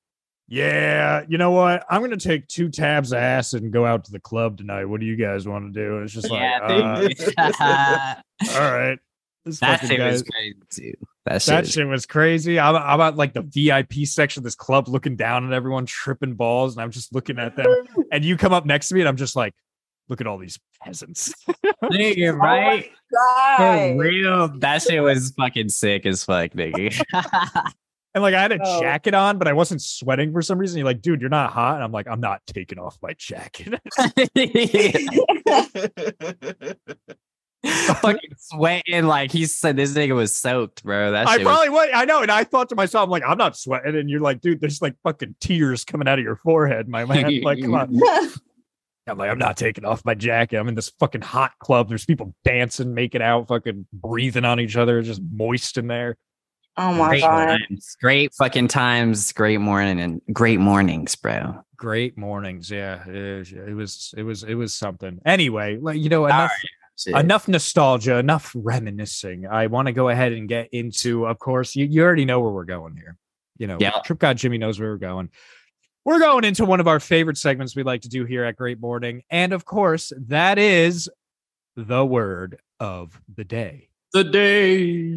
yeah, you know what? I'm gonna take two tabs of acid and go out to the club tonight. What do you guys want to do? And it's just like, uh, that all right, this fucking shit guy- was crazy too. That shit. that was- shit was crazy. I'm, I'm at like the VIP section of this club, looking down at everyone tripping balls, and I'm just looking at them. And you come up next to me, and I'm just like, look at all these peasants. Nigga, right? God. For real, that shit was fucking sick as fuck, nigga. And like I had a Oh. jacket on, but I wasn't sweating for some reason. You're like, dude, you're not hot. And I'm like, I'm not taking off my jacket. fucking sweating like he said this nigga was soaked, bro. That I shit was probably was. I know. And I thought to myself, I'm like, I'm not sweating. And you're like, dude, there's like fucking tears coming out of your forehead, my man. Like, come on. I'm like, I'm not taking off my jacket. I'm in this fucking hot club. There's people dancing, making out, fucking breathing on each other, just moist in there. Oh my great God. times. Great fucking times, great morning and great mornings, bro. Great mornings. Yeah. It, it was, it was, it was something. Anyway, like, you know, enough, Shit. enough nostalgia, enough reminiscing. I want to go ahead and get into, of course, you, you already know where we're going here. You know, Yeah. Trip God Jimmy knows where we're going. We're going into one of our favorite segments we like to do here at Great Morning. And of course, that is the word of the day. The day.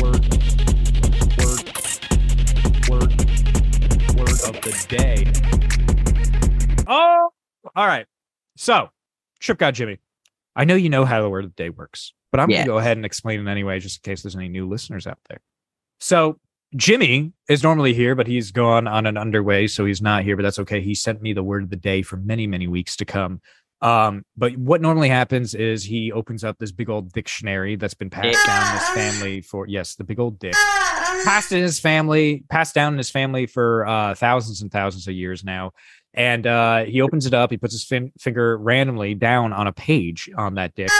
Word, word, word, word of the day. Oh, all right. So, Trip God Jimmy, I know you know how the word of the day works, but I'm Yeah. going to go ahead and explain it anyway, just in case there's any new listeners out there. So, Jimmy is normally here, but he's gone on an underway, so he's not here, but that's okay. He sent me the word of the day for many, many weeks to come. Um, but what normally happens is he opens up this big old dictionary that's been passed down in his family for yes, the big old dick passed in his family, passed down in his family for uh, thousands and thousands of years now. And uh, he opens it up. He puts his fin- finger randomly down on a page on that dick.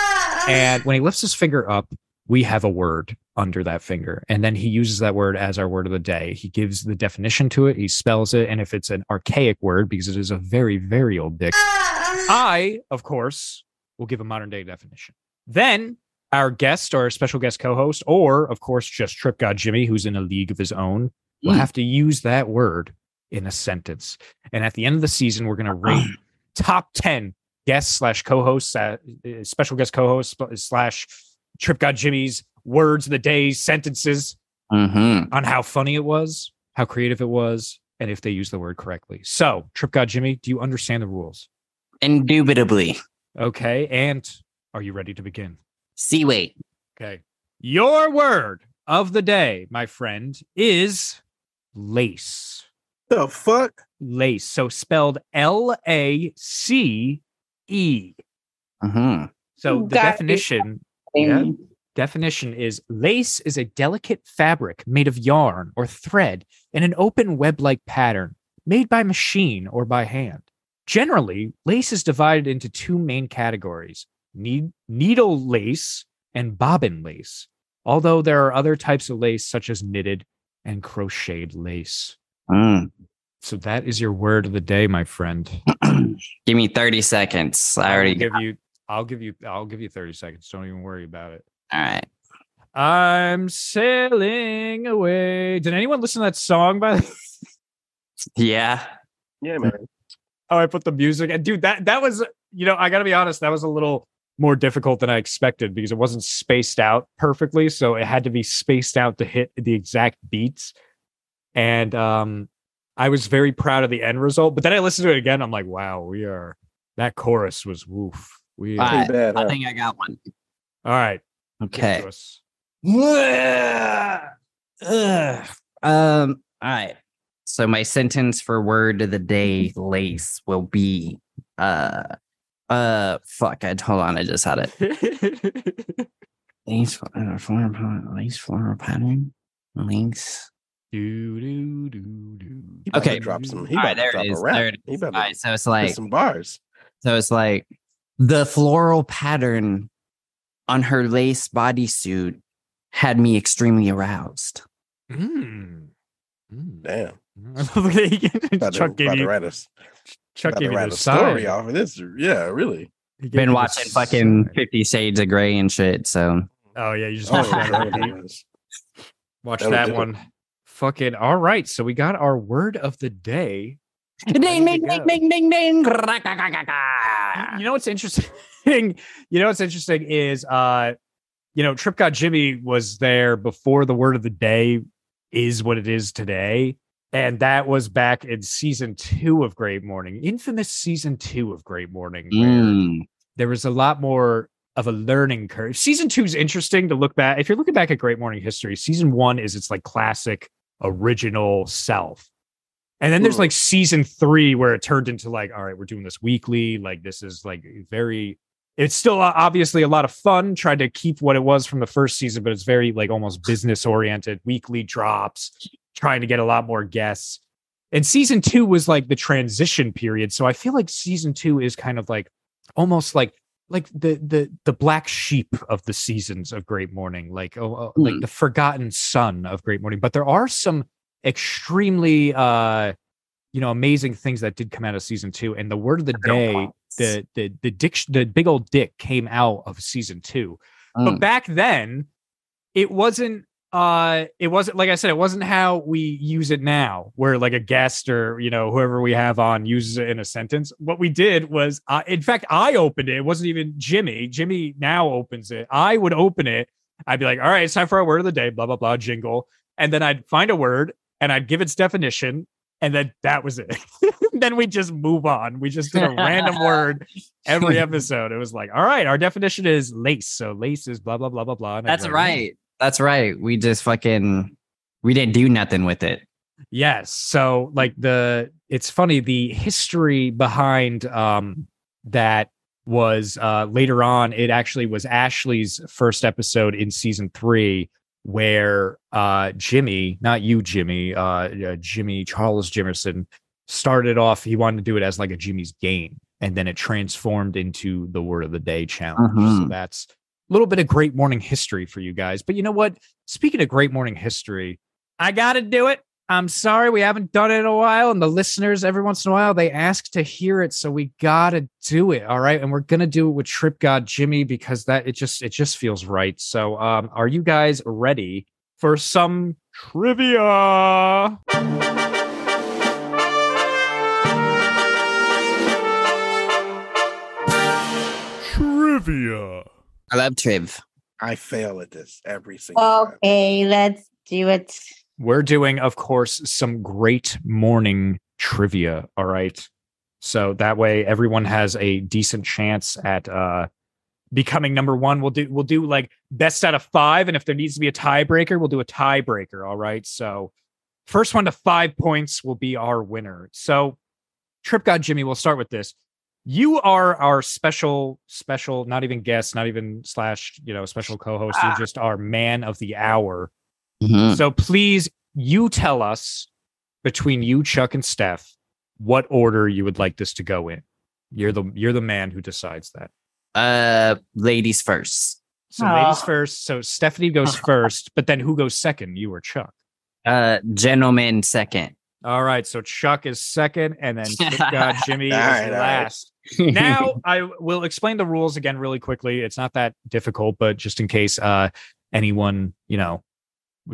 And when he lifts his finger up, we have a word under that finger. And then he uses that word as our word of the day. He gives the definition to it, he spells it. And if it's an archaic word, because it is a very, very old dick, I, of course, will give a modern day definition. Then our guest or our special guest co host, or of course, just Trip God Jimmy, who's in a league of his own, will Mm. have to use that word in a sentence. And at the end of the season, we're going to rate top 10 guests slash co-hosts, uh, uh, special guest co-hosts slash Trip God Jimmy's words of the day, sentences Mm-hmm. on how funny it was, how creative it was, and if they use the word correctly. So, Trip God Jimmy, do you understand the rules? Indubitably. Okay. And are you ready to begin? See, wait. Okay. Your word of the day, my friend, is lace. The fuck? Lace. So spelled L A C E. Mm-hmm. So You the got definition Yeah. definition is lace is a delicate fabric made of yarn or thread in an open web-like pattern made by machine or by hand. Generally, lace is divided into two main categories: needle lace and bobbin lace. Although there are other types of lace such as knitted and crocheted lace. Mm. So that is your word of the day, my friend. Give me 30 seconds. I I'll already give got you I'll give you I'll give you 30 seconds. Don't even worry about it. All right. I'm sailing away. Did anyone listen to that song by the Yeah. Yeah, man. Oh, I put the music and dude, that that was you know, I gotta be honest, that was a little more difficult than I expected because it wasn't spaced out perfectly. So it had to be spaced out to hit the exact beats. And um I was very proud of the end result. But then I listened to it again. I'm like, wow, we are that chorus was woof. We All all right. Pretty bad. I think I got one. All right. Okay. Ugh. Um, all right. So my sentence for word of the day lace will be uh uh fuck I hold on, I just had it. Lace uh, floral pattern lace floral pattern. Lace. do, do, do, do. He about to Okay. drop some. He All about right, to there drop it a is. rap. There it He is. about All to right, so it's put like some bars. so it's like the floral pattern on her lace bodysuit had me extremely aroused. Mm. Mm. Damn. Chuck gave you write us. Chuck gave you the a story sign. off of this. Yeah, really. Been you the watching fucking sign. Fifty Shades of Grey and shit, so Oh yeah, you just Oh, watch that yeah, that Watch That'll that do it. one. Fucking all right. So we got our word of the day. ding ding ding ding ding ding. You know what's interesting? you know what's interesting is uh you know, Trip God Jimmy was there before the word of the day is what it is today. And that was back in season two of Great Morning, infamous season two of Great Morning, where Mm. there was a lot more of a learning curve. Season two is interesting to look back. If you're looking back at Great Morning history, season one is its like classic original self. And then there's Hmm. like season three where it turned into like, all right, we're doing this weekly. Like this is like very, it's still uh, obviously a lot of fun. Tried to keep what it was from the first season, but it's very like almost business oriented, weekly drops, trying to get a lot more guests. And season two was like the transition period. So I feel like season two is kind of like almost like like the the the black sheep of the seasons of Great Morning, like oh, oh, like Hmm. the forgotten son of Great Morning. But there are some extremely uh you know amazing things that did come out of season two. And the word of the day, the the the dick the big old dick came out of season two. But Mm. back then, it wasn't uh it wasn't like I said, it wasn't how we use it now, where like a guest or you know, whoever we have on uses it in a sentence. What we did was uh, in fact I opened it. It wasn't even Jimmy. Jimmy now opens it. I would open it. I'd be like, all right, it's time for our word of the day, blah, blah, blah, jingle. And then I'd find a word and I'd give its definition. And then that was it. then we just move on. We just did a random word every episode. It was like, all right, our definition is lace. So lace is blah blah blah blah blah. That's right. That's right. We just fucking we didn't do nothing with it. Yes. So like the it's funny the history behind um that was uh later on it actually was Ashley's first episode in season 3 where uh Jimmy, not you Jimmy, uh, uh Jimmy Charles Jimerson started off he wanted to do it as like a Jimmy's game and then it transformed into the word of the day challenge. So Mhm. that's little bit of great morning history for you guys. But you know what? Speaking of great morning history, I got to do it. I'm sorry we haven't done it in a while. And the listeners, every once in a while, they ask to hear it. So we got to do it. All right. And we're going to do it with Trip God Jimmy because that it just, it just feels right. So, um, are you guys ready for some trivia? Trivia. I love Triv. I fail at this every single time. Okay, let's do it. We're doing, of course, some great morning trivia. All right. So that way everyone has a decent chance at uh becoming number one. We'll do we'll do like best out of five. And if there needs to be a tiebreaker, we'll do a tiebreaker. All right. So first one to five points will be our winner. So Trip God Jimmy, we'll start with this. You are our special, special, not even guest, not even slash, you know, special co-host. You're Ah. just our man of the hour. Mhm. So please, you tell us between you, Chuck, and Steph, what order you would like this to go in. You're the you're the man who decides that. Uh, ladies first. So ladies Oh. first. So Stephanie goes first, but then who goes second? You or Chuck? Uh, gentlemen second. All right. So Chuck is second, and then Trip God Jimmy is All right, all right. last. now I will explain the rules again really quickly. It's not that difficult, but just in case uh anyone, you know,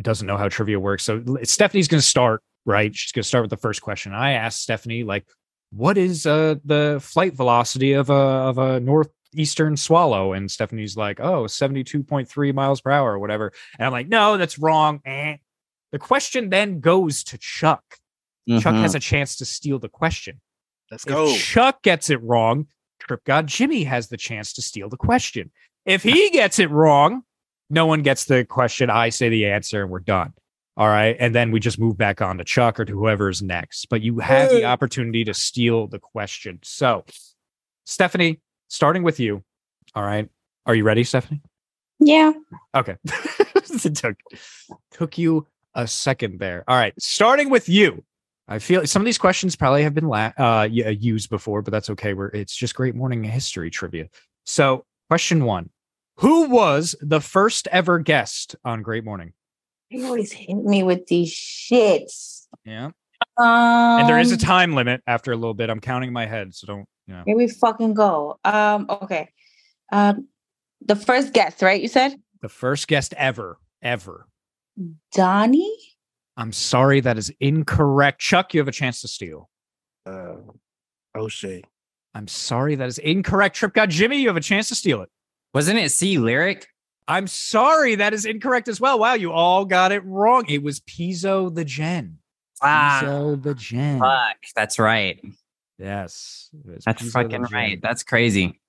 doesn't know how trivia works. So Stephanie's going to start, right? She's going to start with the first question. I asked Stephanie like what is uh the flight velocity of a of a northeastern swallow and Stephanie's like, "Oh, 72.3 miles per hour or whatever." And I'm like, "No, that's wrong." Eh. The question then goes to Chuck. Chuck Mhm. has a chance to steal the question. Let's go. Chuck gets it wrong, Trip God Jimmy has the chance to steal the question. If he gets it wrong, no one gets the question. I say the answer and we're done. All right. And then we just move back on to Chuck or to whoever's next. But you have the opportunity to steal the question. So, Stephanie, starting with you. All right. Are you ready, Stephanie? Yeah. Okay. it took took you a second there. All right. Starting with you. I feel some of these questions probably have been la- uh, uh, used before, but that's okay. We're, it's just great morning history trivia. So, question one Who was the first ever guest on Great Morning? You always hit me with these shits. Yeah. Um, And there is a time limit after a little bit. I'm counting my head. So, don't, you know. Here we fucking go. Um, okay. Um, the first guest, right? You said The first guest ever, ever. Donnie. I'm sorry. That is incorrect. Chuck, you have a chance to steal. Uh, O'Shea. I'm sorry. That is incorrect. Trip God Jimmy, you have a chance to steal it. Wasn't it C lyric? I'm sorry, that is incorrect as well. Wow, you all got it wrong. It was Pizzo the Gen. Ah, Pizzo the Gen. fuck. That's right. Yes, That's Pizzo fucking right. That's crazy.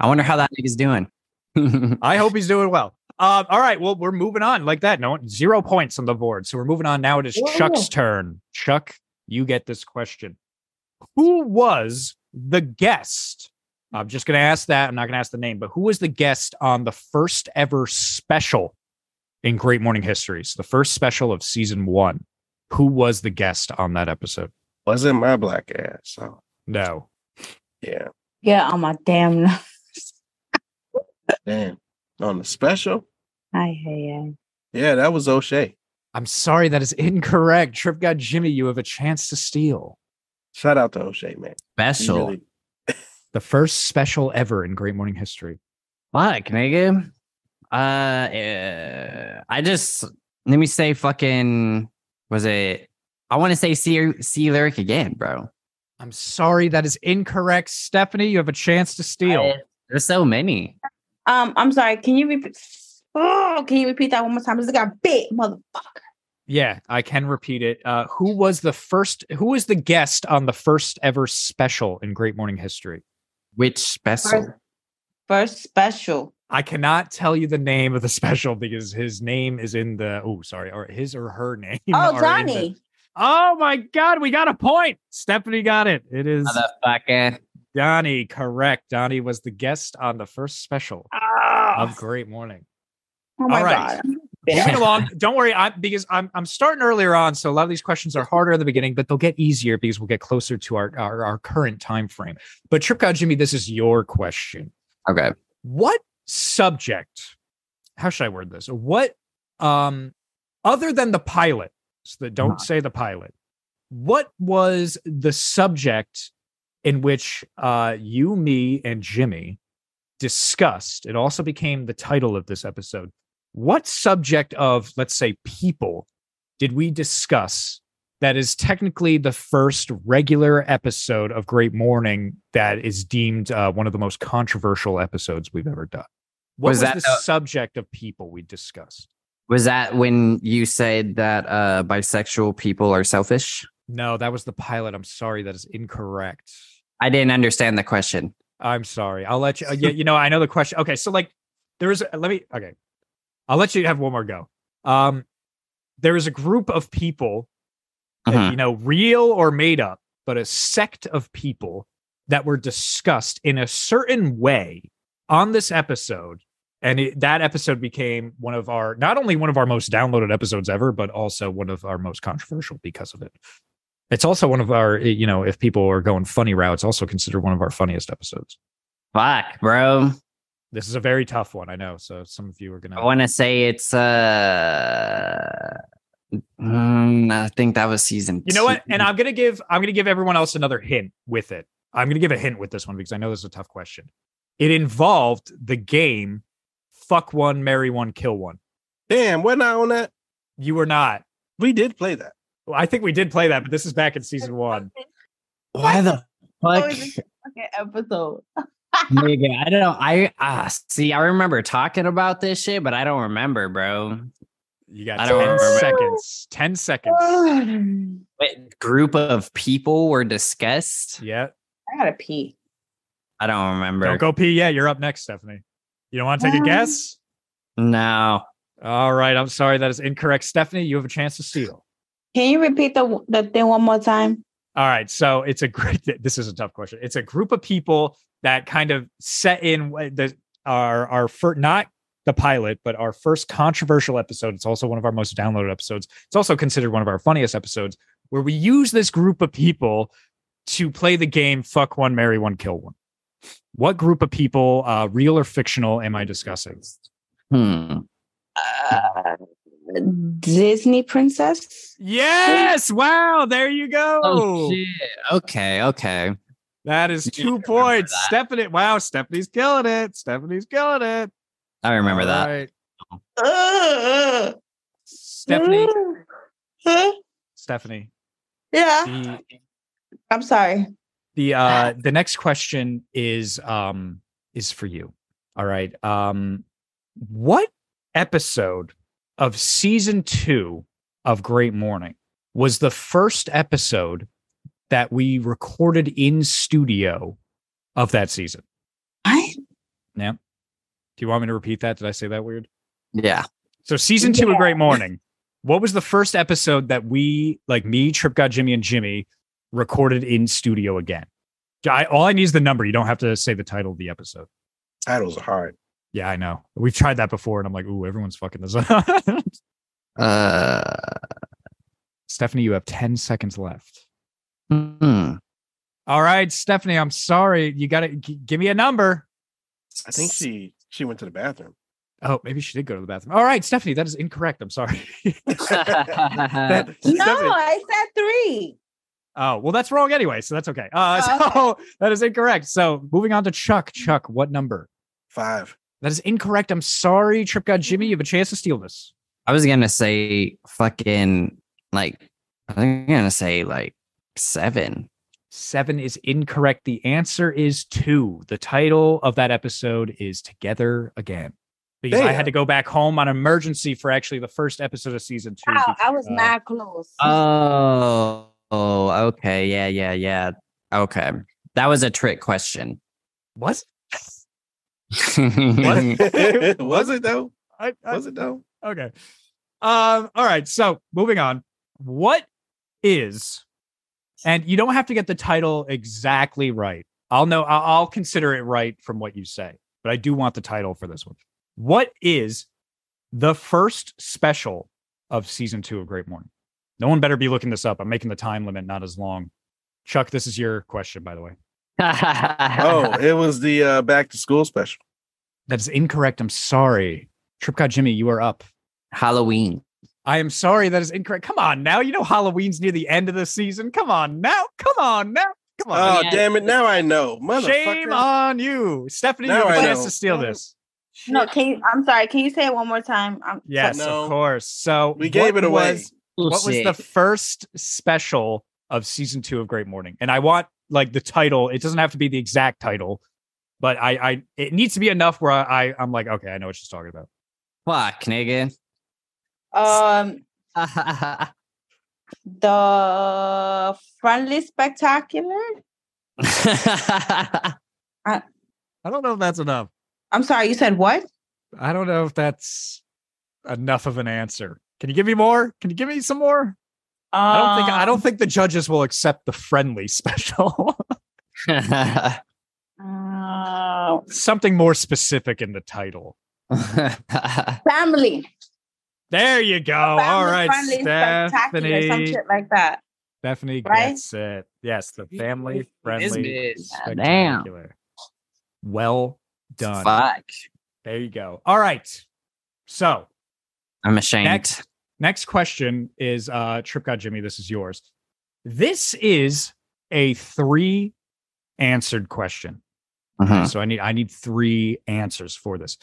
I wonder how that nigga's doing. I hope he's doing well. Um, all right, well, we're moving on like that. No one, zero points on the board. So we're moving on. Now it is Whoa. Chuck's turn. Chuck, you get this question. Who was the guest? I'm just going to ask that. I'm not going to ask the name, but who was the guest on the first ever special in Great Morning History? So the first special of season one. Who was the guest on that episode? Wasn't my black ass. So No. yeah. Yeah, on my damn. Damn. On the special? I hate Yeah, that was O'Shea. I'm sorry, that is incorrect. Trip God Jimmy, you have a chance to steal. Shout out to O'Shea, man. Special. really- The first special ever in Great Morning History. Fuck, nigga. Uh, uh, I just let me say, fucking, was it? I want to say C C lyric again, bro. I'm sorry, that is incorrect. Stephanie, you have a chance to steal. I- there's so many. Um, I'm sorry. Can you repeat? Oh, can you repeat that one more time? This got bit, motherfucker. yeah, I can repeat it. Uh, who was the first? Who was the guest on the first ever special in Great Morning History? Which special? First, first special. I cannot tell you the name of the special because his name is in the. Oh, sorry, or his or her name. Oh, Johnny. the- oh my God, we got a point. Stephanie got it. It is Motherfucker. Donnie. Correct. Donnie was the guest on the first special Ah, of Great Morning. oh my all right. god. moving along. Don't worry, I'm because I'm I'm starting earlier on, so a lot of these questions are harder in the beginning, but they'll get easier because we'll get closer to our our, our current time frame. But Trip God Jimmy, this is your question. Okay. What subject, how should I word this? What, um, other than the pilot, so that don't Uh-huh. say the pilot, what was the subject in which uh, you, me, and Jimmy discussed? It also became the title of this episode. What subject of, let's say, people did we discuss that is technically the first regular episode of Great Morning that is deemed uh, one of the most controversial episodes we've ever done? What was, Was that the the- subject of people we discussed? Was that when you said that uh, bisexual people are selfish? No, that was the pilot. I'm sorry, that is incorrect. I didn't understand the question. I'm sorry. I'll let you. Uh, yeah, you know, I know the question. Okay, so like, there is. Let me. Okay, I'll let you have one more go. Um, there is a group of people, that, Mhm. you know, real or made up, but a sect of people that were discussed in a certain way on this episode, and it, that episode became one of our not only one of our most downloaded episodes ever, but also one of our most controversial because of it. It's also one of our, you know, if people are going funny routes, also considered one of our funniest episodes. Fuck, bro. This is a very tough one, I know. So some of you are gonna. I want to say it's uh, mm, I think that was season. you know what? And I'm gonna give I'm gonna give everyone else another hint with it. I'm gonna give a hint with this one because I know this is a tough question. It involved the game "Fuck One, Marry One, Kill One." Damn, we're not on that. You were not. We did play that. Well, I think we did play that, but this is back in season one. Why the Oh, fuck? it's episode. Nigga, I don't know. I uh, see. I remember talking about this shit, but I don't remember, bro. You got I ten don't seconds. Ten seconds. What group of people were discussed? Yeah. I gotta pee. I don't remember. Don't go pee yet. You're up next, Stephanie. You don't want to take a Um, guess? No. All right. I'm sorry. That is incorrect. Stephanie, you have a chance to steal. Can you repeat the the thing one more time? All right. So it's a great. This is a tough question. It's a group of people that kind of set in the our our first not the pilot, but our first controversial episode. It's also one of our most downloaded episodes. It's also considered one of our funniest episodes, where we use this group of people to play the game "Fuck One, Marry One, Kill One." What group of people, uh, real or fictional, am I discussing? Hmm. Uh, Disney princess. Yes! Wow! There you go. Oh shit. Okay. Okay. That is two points. Stephanie, wow, Stephanie's killing it. Stephanie's killing it. I remember All that. right. Uh, Stephanie, Huh? Stephanie. Yeah. The I'm sorry. the uh the next question is um is for you. All right. Um what episode of season 2 of Great Morning was the first episode that we recorded in studio of that season? I Yeah. Do you want me to repeat that? Did I say that weird? Yeah. So season two of Great Morning. What was the first episode that we, like me, Trip God Jimmy, and Jimmy, recorded in studio again? I, all I need is the number. You don't have to say the title of the episode. Titles are hard. Yeah, I know. We've tried that before, and I'm like, ooh, everyone's fucking this up. Uh. Stephanie, you have 10 seconds left. Hmm. All right, Stephanie, I'm sorry. You got to g- give me a number. I think she she went to the bathroom. Oh, maybe she did go to the bathroom. All right, Stephanie, that is incorrect. I'm sorry. That- no, Stephanie- I said three. Oh, well, that's wrong anyway. So that's okay. Uh, Oh, so that is incorrect. So moving on to Chuck. Chuck, what number? Five. That is incorrect. I'm sorry, Trip God Jimmy. You have a chance to steal this. I was gonna say fucking like I was gonna say like seven. Seven is incorrect. The answer is two. The title of that episode is Together Again. Because I had to go back home on emergency for actually the first episode of season two. Wow, I was uh, not close. Oh, oh, okay, yeah, yeah, yeah. Okay, that was a trick question. What? was it though? I, I, Was it though? Okay. Um, all right. So moving on. What is, and you don't have to get the title exactly right. I'll know, I'll, I'll consider it right from what you say, but I do want the title for this one. What is the first special of season two of Great Morning? No one better be looking this up. I'm making the time limit not as long. Chuck, this is your question, by the way. Oh, it was the uh, back to school special. That is incorrect. I'm sorry. Trip God Jimmy, you are up. Halloween. I am sorry. That is incorrect. Come on now. You know Halloween's near the end of the season. Come on now. Come on now. Come on. Oh yeah. damn it! Now I know, motherfucker. Shame on you. Stephanie, you have a I chance to steal this. No, can you, I'm sorry. Can you say it one more time? I'm Yes, No. of course. So We gave it away. was- what was the first special of season two of Great Morning? And I want like the title. It doesn't have to be the exact title, but I, I it needs to be enough where I, I I'm like, okay, I know what she's talking about. Fuck, nigga. um the friendly spectacular. I don't know if that's enough. I'm sorry. You said what? I don't know if that's enough of an answer. Can you give me more? Can you give me some more? I don't think I Um, don't think the judges will accept the friendly special. uh, Something more specific in the title. family. There you go. All right, Family friendly spectacular, some Stephanie. shit like that. Stephanie Right? gets it. Yes, the family friendly. bitch. Damn. spectacular. Well done. Fuck. There you go. All right. So I'm ashamed. next next question is uh Trip God Jimmy. This is yours. This is a three answered question. Mhm. So I need I need three answers for this.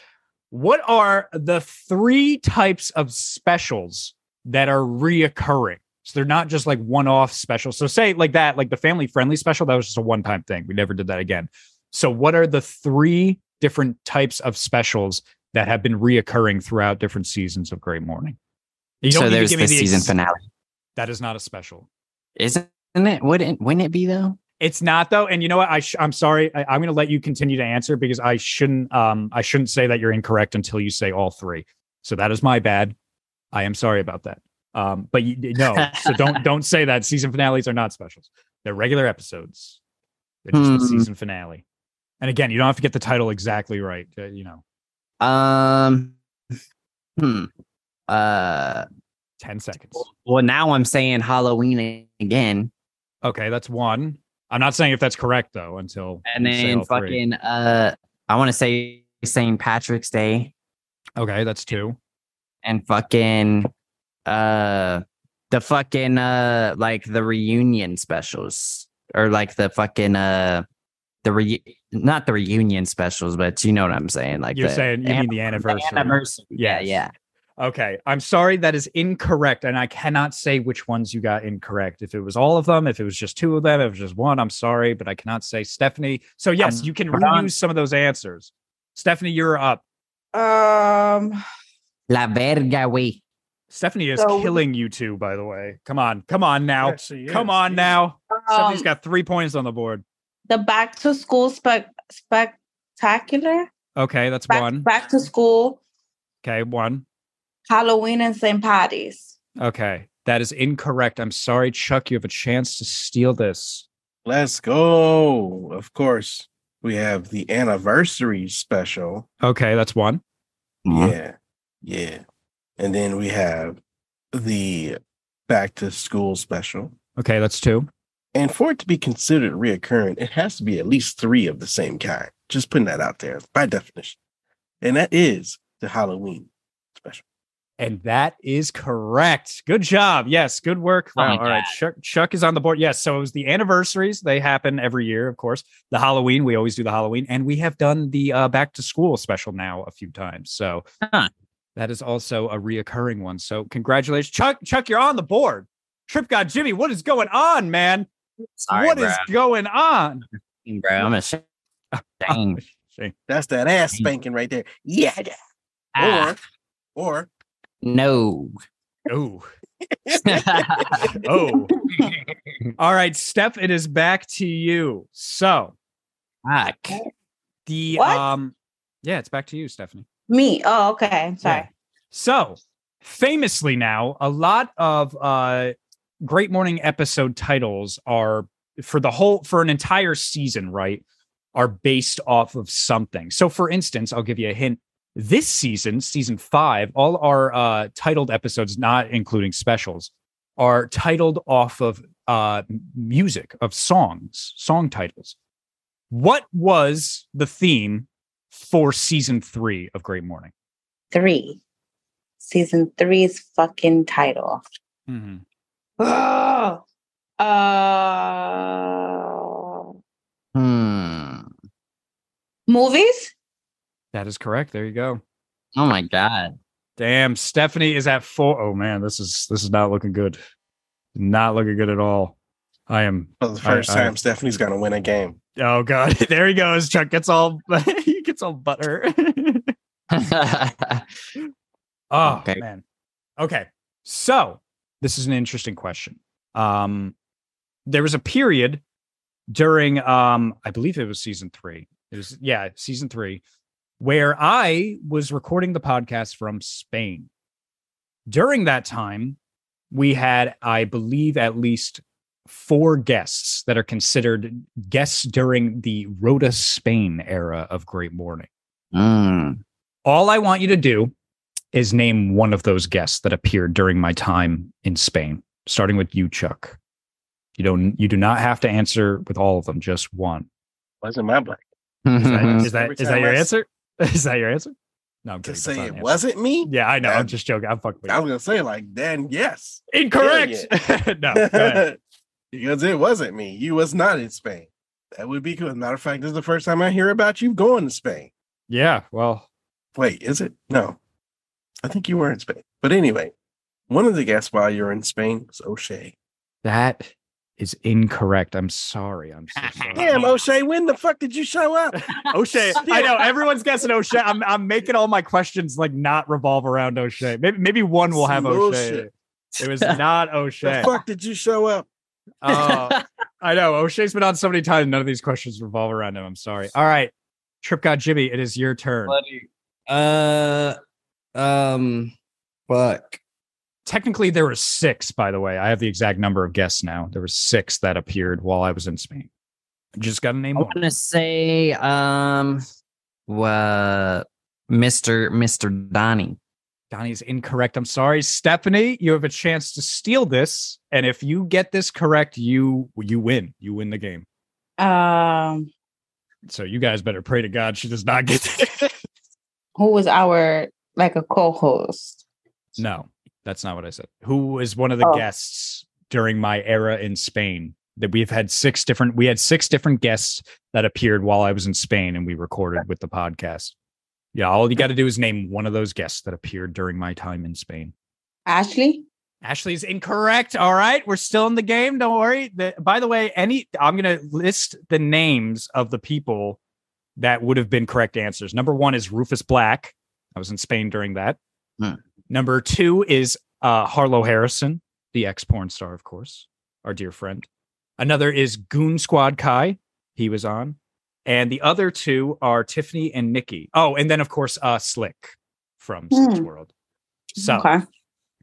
What are the three types of specials that are reoccurring? So they're not just like one-off specials. So say like that, like the family friendly special, that was just a one-time thing. We never did that again. So what are the three different types of specials that have been reoccurring throughout different seasons of Great Morning? You don't So there's me the season ex- finale. That is not a special. Isn't it? Wouldn't wouldn't it be though? It's not though, and you know what? I sh- I'm sorry. I- I'm going to let you continue to answer because I shouldn't. Um, I shouldn't say that you're incorrect until you say all three. So that is my bad. I am sorry about that. Um, but you, no, so don't don't say that. Season finales are not specials. They're regular episodes. They're just the Hmm. season finale. And again, you don't have to get the title exactly right. Uh, you know, Um. Hmm. Uh. ten seconds. Well, now I'm saying Halloween again, Okay, that's one. I'm not saying if that's correct though until and then three. fucking uh, I want to say St. Patrick's Day, Okay, that's two. and fucking uh, the fucking uh, like the reunion specials, or like the fucking uh, the re not the reunion specials, but you know what I'm saying, like You're the saying you an- mean the anniversary. anniversary. Yeah, yeah. Okay, I'm sorry that is incorrect, and I cannot say which ones you got incorrect. If it was all of them, if it was just two of them, if it was just one, I'm sorry, but I cannot say Stephanie. So yes, Um, you can hold on. reuse some of those answers. Stephanie, you're up. Um, La verga, we. Stephanie is So- killing you two, by the way. Come on, come on now, Yes, come is. on now. Stephanie's um, got three points on the board. the back to school spec spectacular. Okay, that's Back, one. back to school, Okay, one. Halloween and St. Patty's. Okay, that is incorrect. I'm sorry, Chuck. You have a chance to steal this. Let's go. Of course, we have the anniversary special. Okay, that's one. Mhm. Yeah. Yeah. And then we have the back to school special. Okay, that's two. And for it to be considered reoccurring, it has to be at least three of the same kind. Just putting that out there by definition. And that is the Halloween special. And that is correct. Good job. Yes, good work. Oh my Wow. All right. Chuck, Chuck is on the board. Yes. So it was the anniversaries. They happen every year, of course. The Halloween, we always do the Halloween. And we have done the uh, back to school special now a few times. So Huh. that is also a reoccurring one. So congratulations. Chuck, Chuck, you're on the board. Trip God Jimmy, what is going on, man? Sorry, What bro. is going on? bro? I'm ashamed. Dang. Shame. That's that ass spanking right there. Yeah. yeah. Ah, Or, or no. Oh, oh. All right, Steph, it is back to you. So Fuck. the What? um yeah, it's back to you, Stephanie. Me. Oh, okay. Sorry. Yeah. So, famously now, a lot of uh Great Morning episode titles are for the whole for an entire season, right? Are based off of something. So, for instance, I'll give you a hint. This season, season five, all our uh titled episodes, not including specials, are titled off of uh music of songs, song titles. What was the theme for season three of Great Morning? Three. Season three's fucking title. Mm-hmm. Oh. Uh, Hmm. movies? That is correct. There you go. Oh my god. Damn, Stephanie is at four. Oh man, this is this is not looking good. Not looking good at all. I am. For the first I- time, Stephanie's gonna win a game. Oh god, there he goes. Chuck gets all he gets all butter. oh Okay. man. Okay, so this is an interesting question. Um, there was a period during um, I believe it was season three. It was yeah, season three, where I was recording the podcast from Spain. During that time, we had, I believe, at least four guests that are considered guests during the Rhoda Spain era of Great Morning. Mm. All I want you to do is name one of those guests that appeared during my time in Spain, starting with you, Chuck. You don't you do not have to answer with all of them, just one. Wasn't my black. Is that is that, that your I s- answer? Is that your answer? No, I'm To kidding. That's say it answer. wasn't me. Yeah, I know. I'm just joking. I'm fucking with I was gonna say like then yes, Incorrect. no, go ahead. because it wasn't me. You was not in Spain. That would be good. Matter of fact, this is the first time I hear about you going to Spain. Yeah, well, Wait, is it? No, I think you were in Spain. But anyway, one of the guests while you were in Spain was O'Shea. that is incorrect. I'm sorry. I'm so sorry. Damn, O'Shea, when the fuck did you show up? O'Shea. I know everyone's guessing O'Shea. I'm I'm making all my questions like not revolve around O'Shea. Maybe maybe one will have O'Shea. bullshit. It was not The O'Shea. fuck did you show up? Oh, I know. O'Shea's been on so many times. None of these questions revolve around him. I'm sorry. All right. Trip God Jimmy, it is your turn. uh um fuck. Technically, there were six, by the way. I have the exact number of guests now. There were six that appeared while I was in Spain. Just got a name I one. want to say um what Mr. Mr. Donnie. Donnie's incorrect. I'm sorry. Stephanie, you have a chance to steal this. And if you get this correct, you you win. You win the game. Um, So you guys better pray to God she does not get it. who was our like a co-host? no, that's not what I said. Who is one of the Oh. guests during my era in Spain? That we've had six different we had six different guests that appeared while I was in Spain and we recorded with the podcast. Yeah, all you got to do is name one of those guests that appeared during my time in Spain. Ashley? Ashley's incorrect. All right, we're still in the game. Don't worry. The, by the way, any I'm going to list the names of the people that would have been correct answers. Number one is Rufus Black. I was in Spain during that. Hmm. Number two is uh, Harlow Harrison, the ex porn star, of course, our dear friend. Another is Goon Squad Kai. He was on. And the other two are Tiffany and Nikki. Oh, and then of course uh Slick from Slick's Hmm. World. So Okay.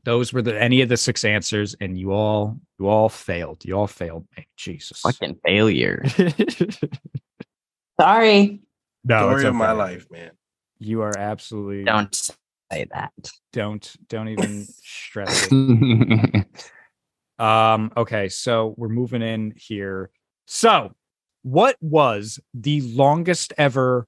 those were the any of the six answers, and you all you all failed. You all failed me. Jesus. Fucking failure. Sorry. no, it's Story of my life, man. You are absolutely Don't say that. don't don't even stress it. Um, okay, so we're moving in here. So, what was the longest ever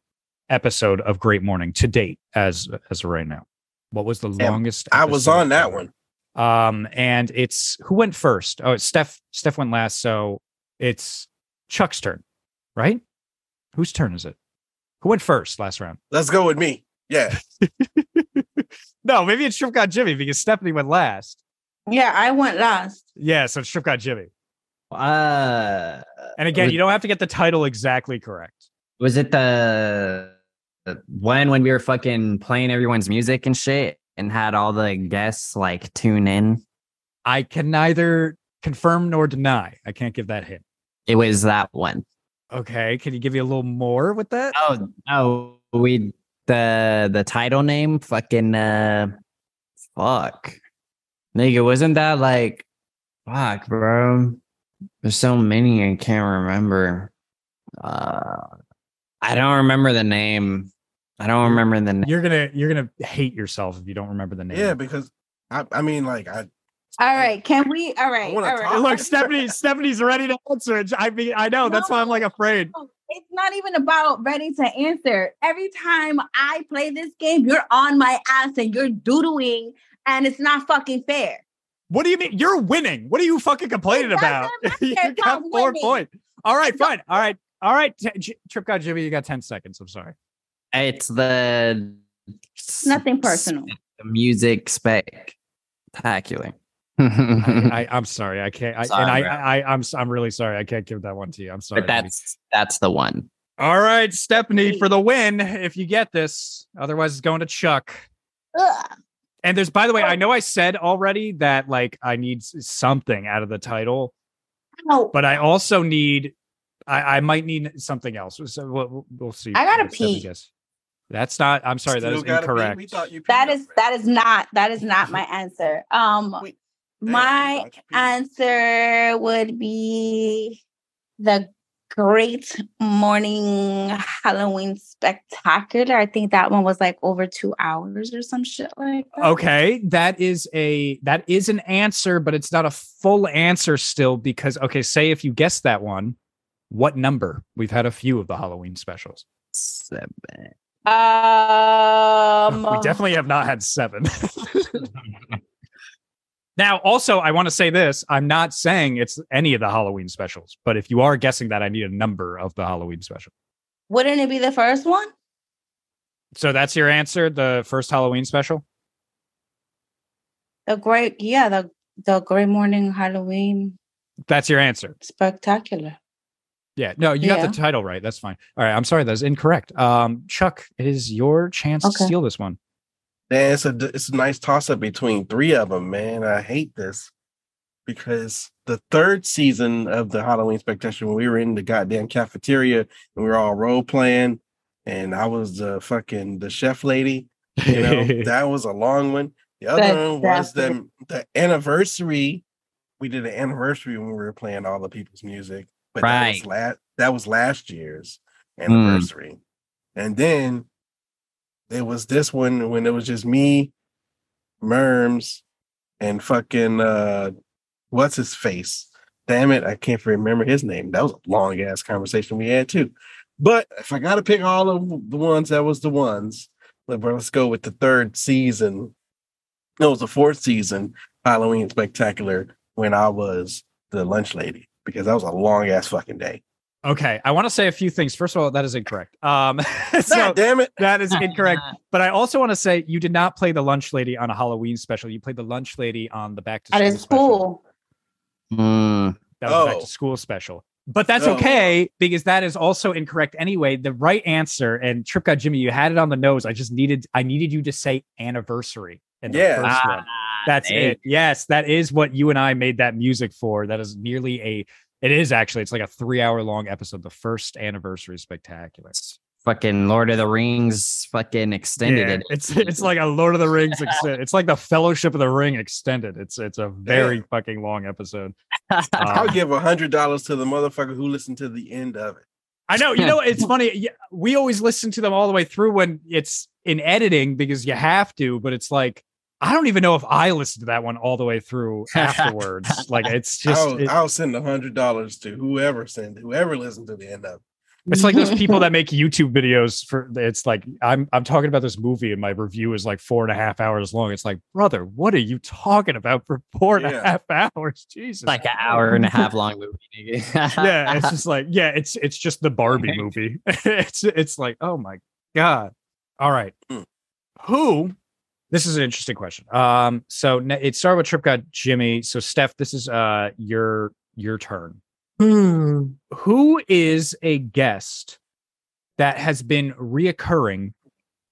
episode of Great Morning to date as as of right now? What was the Damn, longest? I was on that ever? one. Um, and it's who went first? Oh, it's Steph. Steph went last, so it's Chuck's turn, right? Whose turn is it? Who went first last round? Let's go with me. Yeah. No, maybe it's Trip God Jimmy because Stephanie went last. Yeah, I went last. Yeah, so it's Trip God Jimmy. uh And again, was, you don't have to get the title exactly correct. was it the the one when we were fucking playing everyone's music and shit and had all the guests like tune in? I can neither confirm nor deny. I can't give that hint. It was that one. Okay, can you give me a little more with that? Oh no, we the the title name fucking uh fuck. Nigga, wasn't that like fuck, bro? There's so many I can't remember. Uh I don't remember the name. I don't remember the name. You're gonna you're gonna hate yourself if you don't remember the name. Yeah, because I, I mean, like, I All right. Can we? All right. All wanna right. talk. Look, Stephanie, Stephanie's ready to answer it. I mean, I know that's why I'm like afraid. It's not even about ready to answer. Every time I play this game, you're on my ass and you're doodling, and it's not fucking fair. What do you mean? You're winning. What are you fucking complaining about? matter you got I'm four winning. points. All right, fine. All right, all right. T- J- Trip God Jimmy, you got ten seconds. I'm sorry. It's the Nothing personal. The music spec spectacular. I, I, I'm sorry. I can't. I, Sorry, and I, bro. I, I'm, s- I'm really sorry. I can't give that one to you. I'm sorry. but buddy. that's that's the one. all right, Stephanie for the win. If you get this, otherwise it's going to Chuck. Ugh. And there's, by the way. I know I said already that like I need something out of the title, Oh, but I also need, I, I might need something else. So we'll, we'll see. I gotta what Stephanie pee. gets. That's not. I'm sorry. That Still is incorrect. We thought you that peed is already. that is not that is not my answer. Um, Wait, damn, we my thought you peed. answer would be the Great Morning Halloween Spectacular. I think that one was like over two hours or some shit like that. Okay, that is a that is an answer, but it's not a full answer still because okay, say if you guess that one, what number? We've had a few of the Halloween specials. Seven. Um, we definitely have not had seven. now, also, I want to say this: I'm not saying it's any of the Halloween specials, but if you are guessing that, I need a number of the Halloween special. wouldn't it be the first one? So that's your answer, the first Halloween special. The great, yeah, the the Great Morning Halloween That's your answer. Spectacular. Yeah, no, you got the title right. That's fine. All right, I'm sorry, that's incorrect. Um, Chuck, it is your chance to steal this one. Man, it's a it's a nice toss up between three of them, man. I hate this because the third season of the Halloween Spectacular, when we were in the goddamn cafeteria and we were all role playing, and I was the fucking the chef lady. You know, that was a long one. The other That's one was the the anniversary. We did an anniversary when we were playing all the people's music, but that was last that was last year's Mm. anniversary. And then there was this one when it was just me, Murms, and fucking uh what's his face? Damn it, I can't remember his name. That was a long ass conversation we had too. But if I gotta pick all of the ones, that was the ones. Let's go with the third season. No, it was the fourth season Halloween Spectacular when I was the lunch lady because that was a long ass fucking day. Okay, I want to say a few things. First of all, that is incorrect. Um, so God damn it. that is incorrect. But I also want to say you did not play the lunch lady on a Halloween special. You played the lunch lady on the back to At school his special. school. Mm. That was the back Oh. to school special. But that's Oh. okay because that is also incorrect anyway. The right answer and Trip God Jimmy, you had it on the nose. I just needed I needed you to say anniversary in the Yeah. first Ah, one. That's hey. it. Yes, that is what you and I made that music for. That is nearly a it is actually it's like a three hour long episode, the first anniversary spectacular. It's Fucking Lord of the Rings fucking extended Yeah, it. it's it's like a Lord of the Rings extended. It's like the Fellowship of the Ring extended. It's it's a very fucking long episode. I'll Um, give a hundred dollars to the motherfucker who listened to the end of it. I know. You know, it's funny. We always listen to them all the way through when it's in editing because you have to, but it's like I don't even know if I listened to that one all the way through afterwards. like it's just I'll, it- I'll send a hundred dollars to whoever send whoever listened to the end of it. it's like those people that make YouTube videos for it's like I'm I'm talking about this movie and my review is like four and a half hours long. It's like, brother, what are you talking about for four and a half hours? Jesus. like an hour and a half long movie. yeah, it's just like, yeah, it's it's just the Barbie movie. it's it's like, oh my god. All right. Mm. Who? This is an interesting question. Um, so it started with Trip God Jimmy. So Steph, this is uh your your turn. Who is a guest that has been reoccurring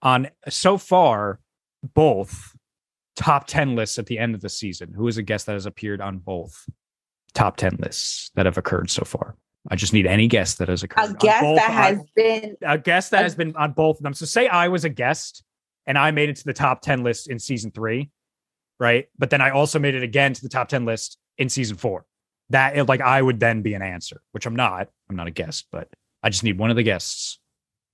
on so far both top 10 lists at the end of the season? Who is a guest that has appeared on both top 10 lists that have occurred so far? I just need any guest that has occurred. A guest both- that on- has been a guest that a- has been on both of them. So say I was a guest and I made it to the top 10 list in season three, right? But then I also made it again to the top 10 list in season four. That like I would then be an answer, which I'm not. I'm not a guest, but I just need one of the guests.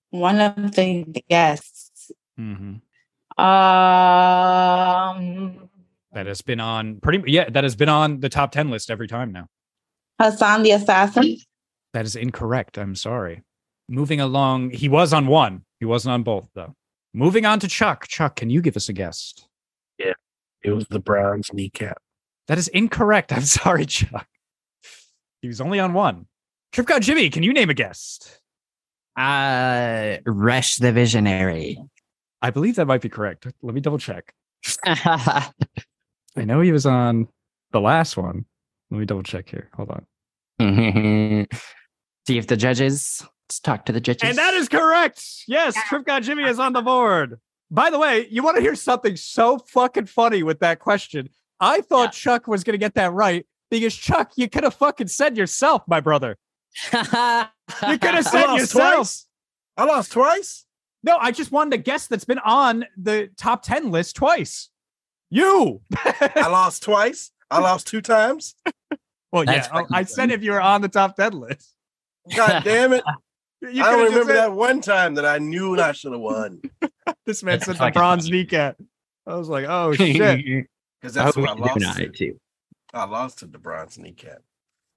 one of the guests. Mm-hmm. Um, That has been on pretty yeah, that has been on the top 10 list every time now. Hassan the assassin. That is incorrect. I'm sorry. Moving along, he was on one. He wasn't on both though. Moving on to Chuck. Chuck, can you give us a guess? Yeah, it was the bronze kneecap. That is incorrect. I'm sorry, Chuck. He was only on one. Trip God Jimmy, can you name a guest? Uh, Resh the Visionary. I believe that might be correct. Let me double check. I know he was on the last one. Let me double check here. Hold on. See if the judges. Let's talk to the judges. And that is correct. Yes, Trip God Jimmy is on the board. By the way, you want to hear something so fucking funny with that question? I thought Chuck was going to get that right because Chuck, you could have fucking said yourself, my brother. You could have said lost yourself. twice. I lost twice. No, I just wanted a guest that's been on the top 10 list twice. You. I lost twice. I lost two times. Well, That's yeah, oh, I said if you were on the top 10 list. God damn it. You I could've don't remember said- that one time that I knew I should have won. This man That's said the bronze kneecap. I was like, oh shit. Because that's hope what I lost. not, To. too. I lost to the bronze kneecap.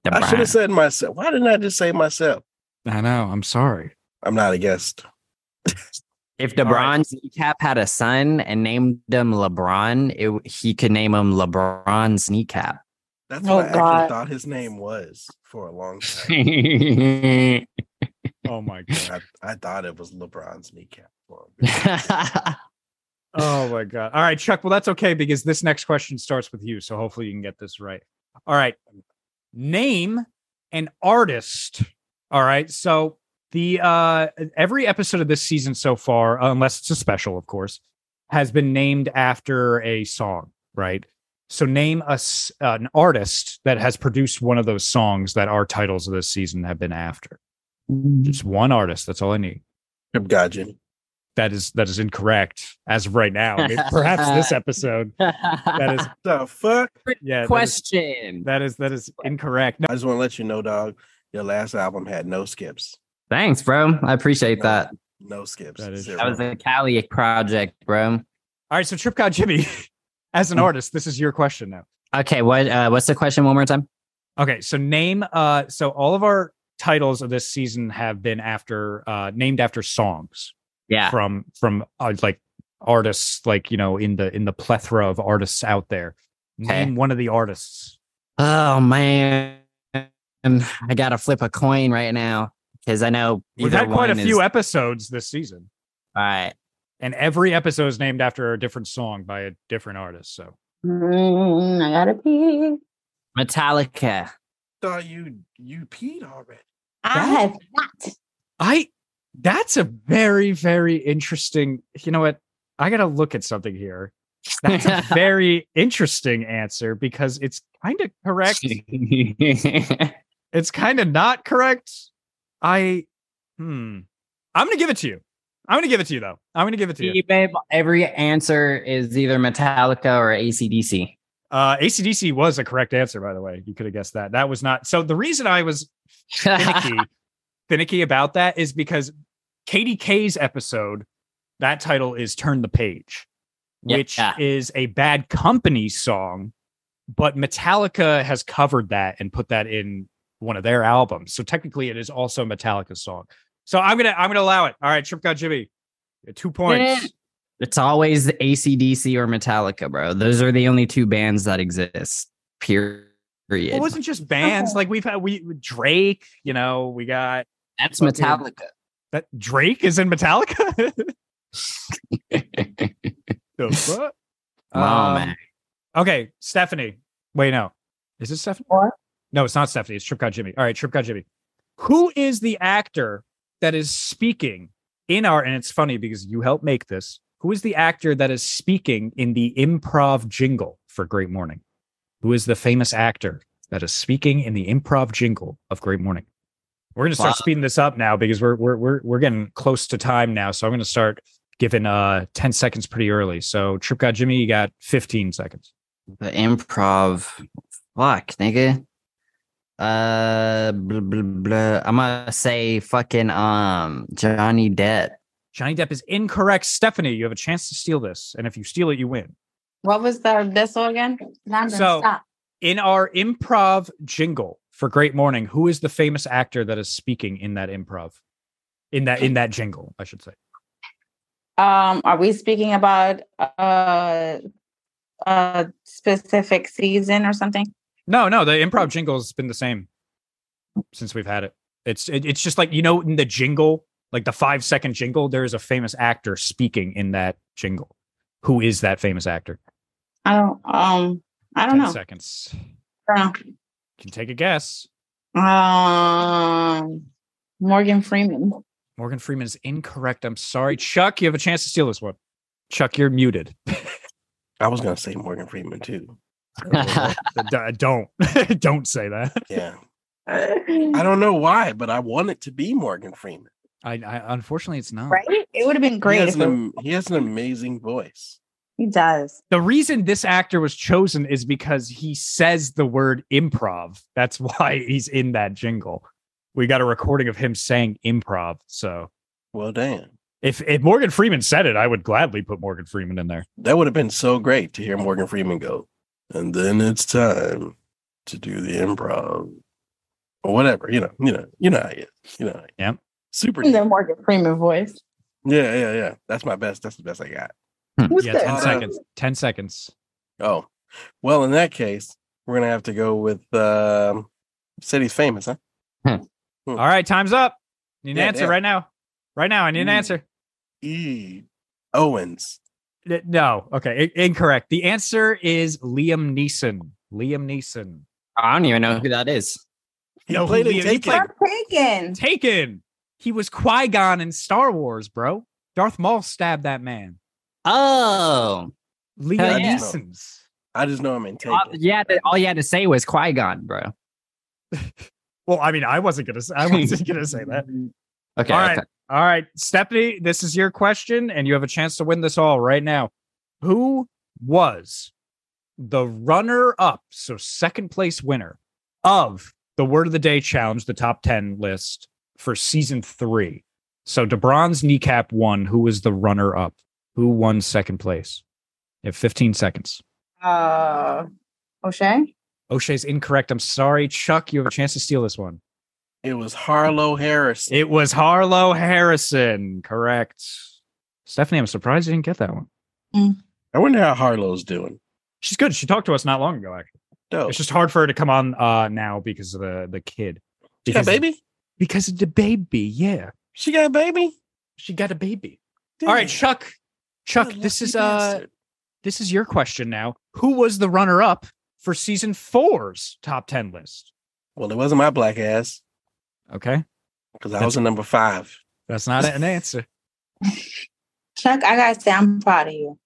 The I should have said myself. Why didn't I just say myself? I know. I'm sorry. I'm not a guest. If the All right. bronze kneecap had a son and named him LeBron, it, he could name him LeBron's kneecap. That's Oh, what I God. actually thought his name was for a long time. Oh my god. I, I thought it was LeBron's kneecap. For a bit. Oh my god. All right, Chuck. Well, that's okay because this next question starts with you. So hopefully you can get this right. All right. Name an artist. All right. So the uh every episode of this season so far, unless it's a special, of course, has been named after a song, right? So name us an artist that has produced one of those songs that our titles of this season have been after. Just one artist. That's all I need. God, Jimmy. That is that is incorrect as of right now. I mean, perhaps this episode. That is The fuck? yeah. question. That is that is incorrect. No, I just want to let you know, dog. Your last album had no skips. Thanks, bro. I appreciate that. No skips. That is- Zero. That was a Cali project, bro. all right. So Trip God Jimmy, as an artist, this is your question now. Okay, what uh, what's the question one more time? Okay, so name. Uh, so all of our titles of this season have been after uh named after songs Yeah. from from uh, like artists like you know in the in the plethora of artists out there. Okay. Name one of the artists. Oh man. I gotta flip a coin right now. Because I know We've had quite a few is- episodes this season, All right. and every episode is named after a different song by a different artist. So Mm, I gotta pee. Metallica. Thought you you peed already. I That- have not. I that's a very very interesting. You know what? I got to look at something here. That's a very interesting answer because it's kind of correct. It's kind of not correct. I hmm. I'm going to give it to you. I'm going to give it to you though. I'm going to give it to you. See, babe, every answer is either Metallica or ACDC. Uh ACDC was a correct answer by the way. You could have guessed that. That was not. So the reason I was finicky finicky about that is because Katie K's episode that title is turn the page Yeah. which is a bad company song but metallica has covered that and put that in one of their albums so technically it is also a metallica song so i'm gonna i'm gonna allow it all right trip god jimmy two points It's always the ACDC or Metallica, bro. Those are the only two bands that exist. Period. it wasn't just bands like we've had we drake you know we got That's fucking- Metallica. that drake is in metallica The fuck? Come Um, man. Okay, Stephanie. Wait, no. Is it Stephanie? What? No, it's not Stephanie. It's Trip God Jimmy. All right, Trip God Jimmy. Who is the actor that is speaking in our, and it's funny because you helped make this. Who is the actor that is speaking in the improv jingle for Great Morning? Who is the famous actor that is speaking in the improv jingle of Great Morning? We're gonna start Wow. speeding this up now because we're we're we're we're getting close to time now. So I'm gonna start giving uh 10 seconds pretty early. So Trip God Jimmy, you got 15 seconds. The improv. Fuck, nigga. Uh, blah, blah, blah. I'm gonna say fucking um Johnny Depp. Johnny Depp is incorrect. Stephanie, you have a chance to steal this. And if you steal it, you win. What was the this one again? London, So- stop. In our improv jingle for Great Morning, who is the famous actor that is speaking in that improv? in that in that jingle, I should say. Um, are we speaking about uh a specific season or something? No, no, the improv jingle has been the same since we've had it. It's it, it's just like you know in the jingle, like the five second jingle, there is a famous actor speaking in that jingle. Who is that famous actor? I don't um I don't 10 know. seconds. I don't Can take a guess. Um Morgan Freeman. Morgan Freeman is incorrect. I'm sorry. Chuck, you have a chance to steal this one. Chuck, you're muted. I was gonna say Morgan Freeman too. Don't don't say that. Yeah. I don't know why, but I want it to be Morgan Freeman. I, I unfortunately it's not. right? It would have been He great has, an, it, he has an amazing voice. he does. The reason this actor was chosen is because he says the word improv. That's why he's in that jingle. We got a recording of him saying improv. So Well, damn. if if Morgan Freeman said it, I would gladly put Morgan Freeman in there. That would have been so great to hear Morgan Freeman go. And then it's time to do the improv. Or whatever, you know, you know, you know how he is. You know, how he is. The Morgan Freeman voice. Yeah, yeah, yeah. That's my best. That's the best I got. Who's Yeah, that? 10 Uh, seconds. 10 seconds. Oh, well, in that case, we're gonna have to go with um said he's famous, huh? All right, time's up. Need an Yeah, answer yeah. right now. Right now, I need an answer. E. Owens. No, okay, i- incorrect. The answer is Liam Neeson. Liam Neeson. I don't even know who that is. He No, played he- in he Taken. played- taken. Taken. He was Qui Gon in Star Wars, bro. Darth Maul stabbed that man. Oh, Liam Hell yeah. Neeson's. I just know I'm in Taken. all, yeah. the- All you had to say was Qui Gon, bro. Well, I mean, I wasn't gonna. Say, I wasn't gonna say that. Okay. All right. okay. All right, Stephanie, this is your question, and you have a chance to win this all right now. Who was the runner up, so second place winner of the Word of the Day challenge, the top 10 list for season three? So DeBron's kneecap won. Who was the runner up? Who won second place? You have 15 seconds. Uh O'Shea? O'Shea's incorrect. I'm sorry. Chuck, you have a chance to steal this one. It was Harlow Harris. It was Harlow Harrison. Correct. Stephanie, I'm surprised you didn't get that one. I wonder how Harlow's doing. She's good. She talked to us not long ago, actually. Dope. It's just hard for her to come on uh now because of the the kid. She got a baby? Because of the baby, yeah. She got a baby? She got a baby. All right, Chuck. Chuck, What a this is uh bastard. this is your question now. Who was the runner up for season four's top 10 list? Well, it wasn't my black ass Okay. because I was in number five. That's not an answer. Chuck, I gotta say I'm proud of you.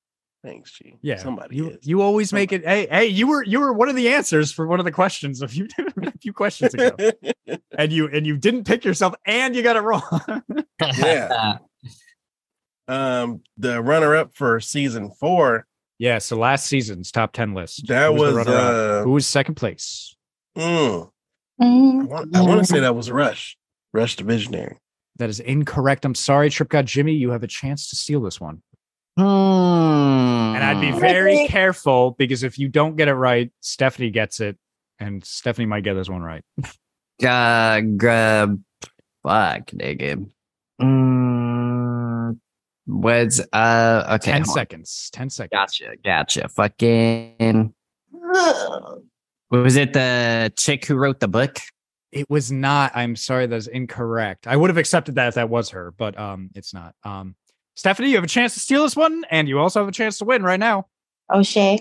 Thanks, G. Yeah. Somebody you is. you always make it hey, hey, you were you were one of the answers for one of the questions a few a few questions ago. and you and you didn't pick yourself and you got it wrong. Yeah. um, the runner up for season four, yeah, so last season's top 10 list. that was, runner-up? uh, Who was second place? mm, I Mm. want, I want to say that was Rush. Rush the Visionary. That is incorrect. I'm sorry, Trip God Jimmy. You have a chance to steal this one. Hmm. And I'd be very careful because if you don't get it right, Stephanie gets it. And Stephanie might get this one right. uh, grab. Fuck, nigga. Mm, was uh okay. 10 hold on. seconds. 10 seconds. Gotcha, gotcha. Fucking. Was it the chick who wrote the book? It was not. I'm sorry, that's incorrect. I would have accepted that if that was her, but um, it's not. Um, Stephanie, you have a chance to steal this one, and you also have a chance to win right now. O'Shea.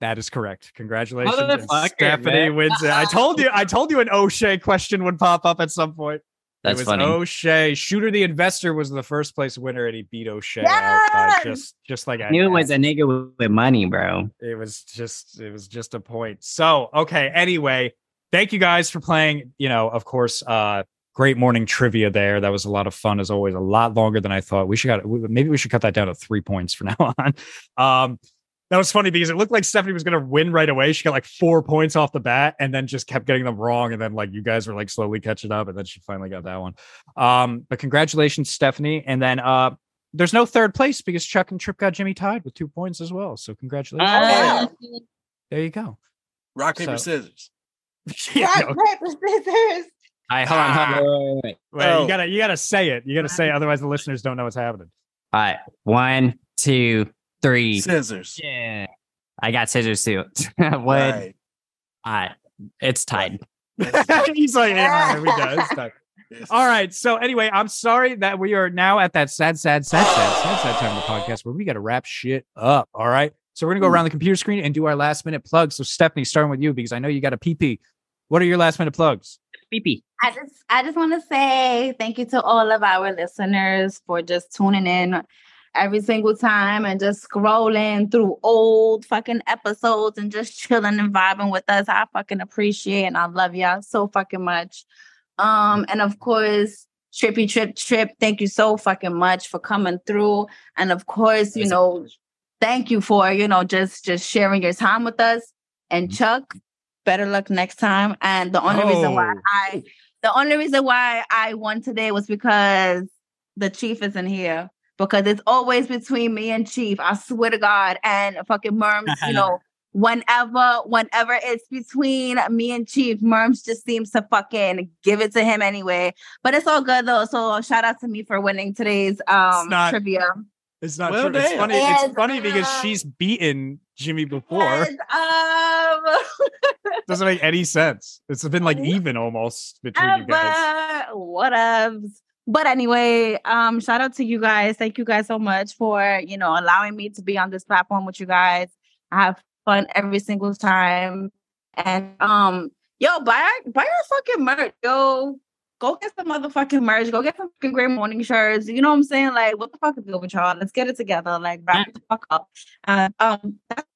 That is correct. Congratulations. And Stephanie man. wins it. I told you, I told you an O'Shea question would pop up at some point. That's it was funny. O'Shea. Shooter the Investor was the first place winner, and he beat O'Shea out by just just like I knew it was a nigga with- with money, bro. it was just it was just a point. So okay. Anyway, thank you guys for playing. You know, of course, uh, great morning trivia there. That was a lot of fun as always. A lot longer than I thought. We should got maybe we should cut that down to three points from now on. Um, that was funny because it looked like Stephanie was going to win right away. She got like four points off the bat and then just kept getting them wrong. And then like you guys were like slowly catching up and then she finally got that one. Um, but congratulations, Stephanie. And then uh, there's no third place because Chuck and Trip God Jimmy tied with two points as well. So congratulations. Ah. there you go. Rock, paper, So- scissors. Yeah, Rock, no, paper, scissors. Right, hold on, hold on. Wait, wait, wait. Wait, Oh. you gotta you gotta say it. You gotta say it, otherwise the listeners don't know what's happening. All right, one, two, three. Scissors. Yeah, I got scissors too. Wood. Right. All right, it's tied. He's like, yeah, we go. It's done. All right. So anyway, I'm sorry that we are now at that sad, sad, sad, sad, sad, sad time of the podcast where we got to wrap shit up. All right. So we're gonna go around the computer screen and do our last minute plugs. So Stephanie, starting with you because I know you got a PP. What are your last minute plugs? Beepy. I just I just want to say thank you to all of our listeners for just tuning in every single time and just scrolling through old fucking episodes and just chilling and vibing with us. I fucking appreciate and I love y'all so fucking much. Um and of course Trippy Trip Trip, thank you so fucking much for coming through. And of course, you know, thank you for, you know, just just sharing your time with us. And Chuck, better luck next time. And the only reason why Oh. I the only reason why I won today was because the chief isn't here. Because it's always between me and Chief. I swear to God. And fucking Murms, you know, whenever, whenever it's between me and Chief, Murms just seems to fucking give it to him anyway. But it's all good though. So shout out to me for winning today's um not- trivia. It's not Well, true. It's damn. funny. It's funny because she's beaten Jimmy before. And, um Doesn't make any sense. It's been like even almost between you guys. What ups? But anyway, um, shout out to you guys. Thank you guys so much for you know allowing me to be on this platform with you guys. I have fun every single time. And um, yo, buy buy our fucking merch, yo. Go get some motherfucking merch. Go get some fucking great morning shirts. You know what I'm saying? Like, what the fuck is good with y'all? Let's get it together. Like, wrap the fuck up. Uh, um, that's.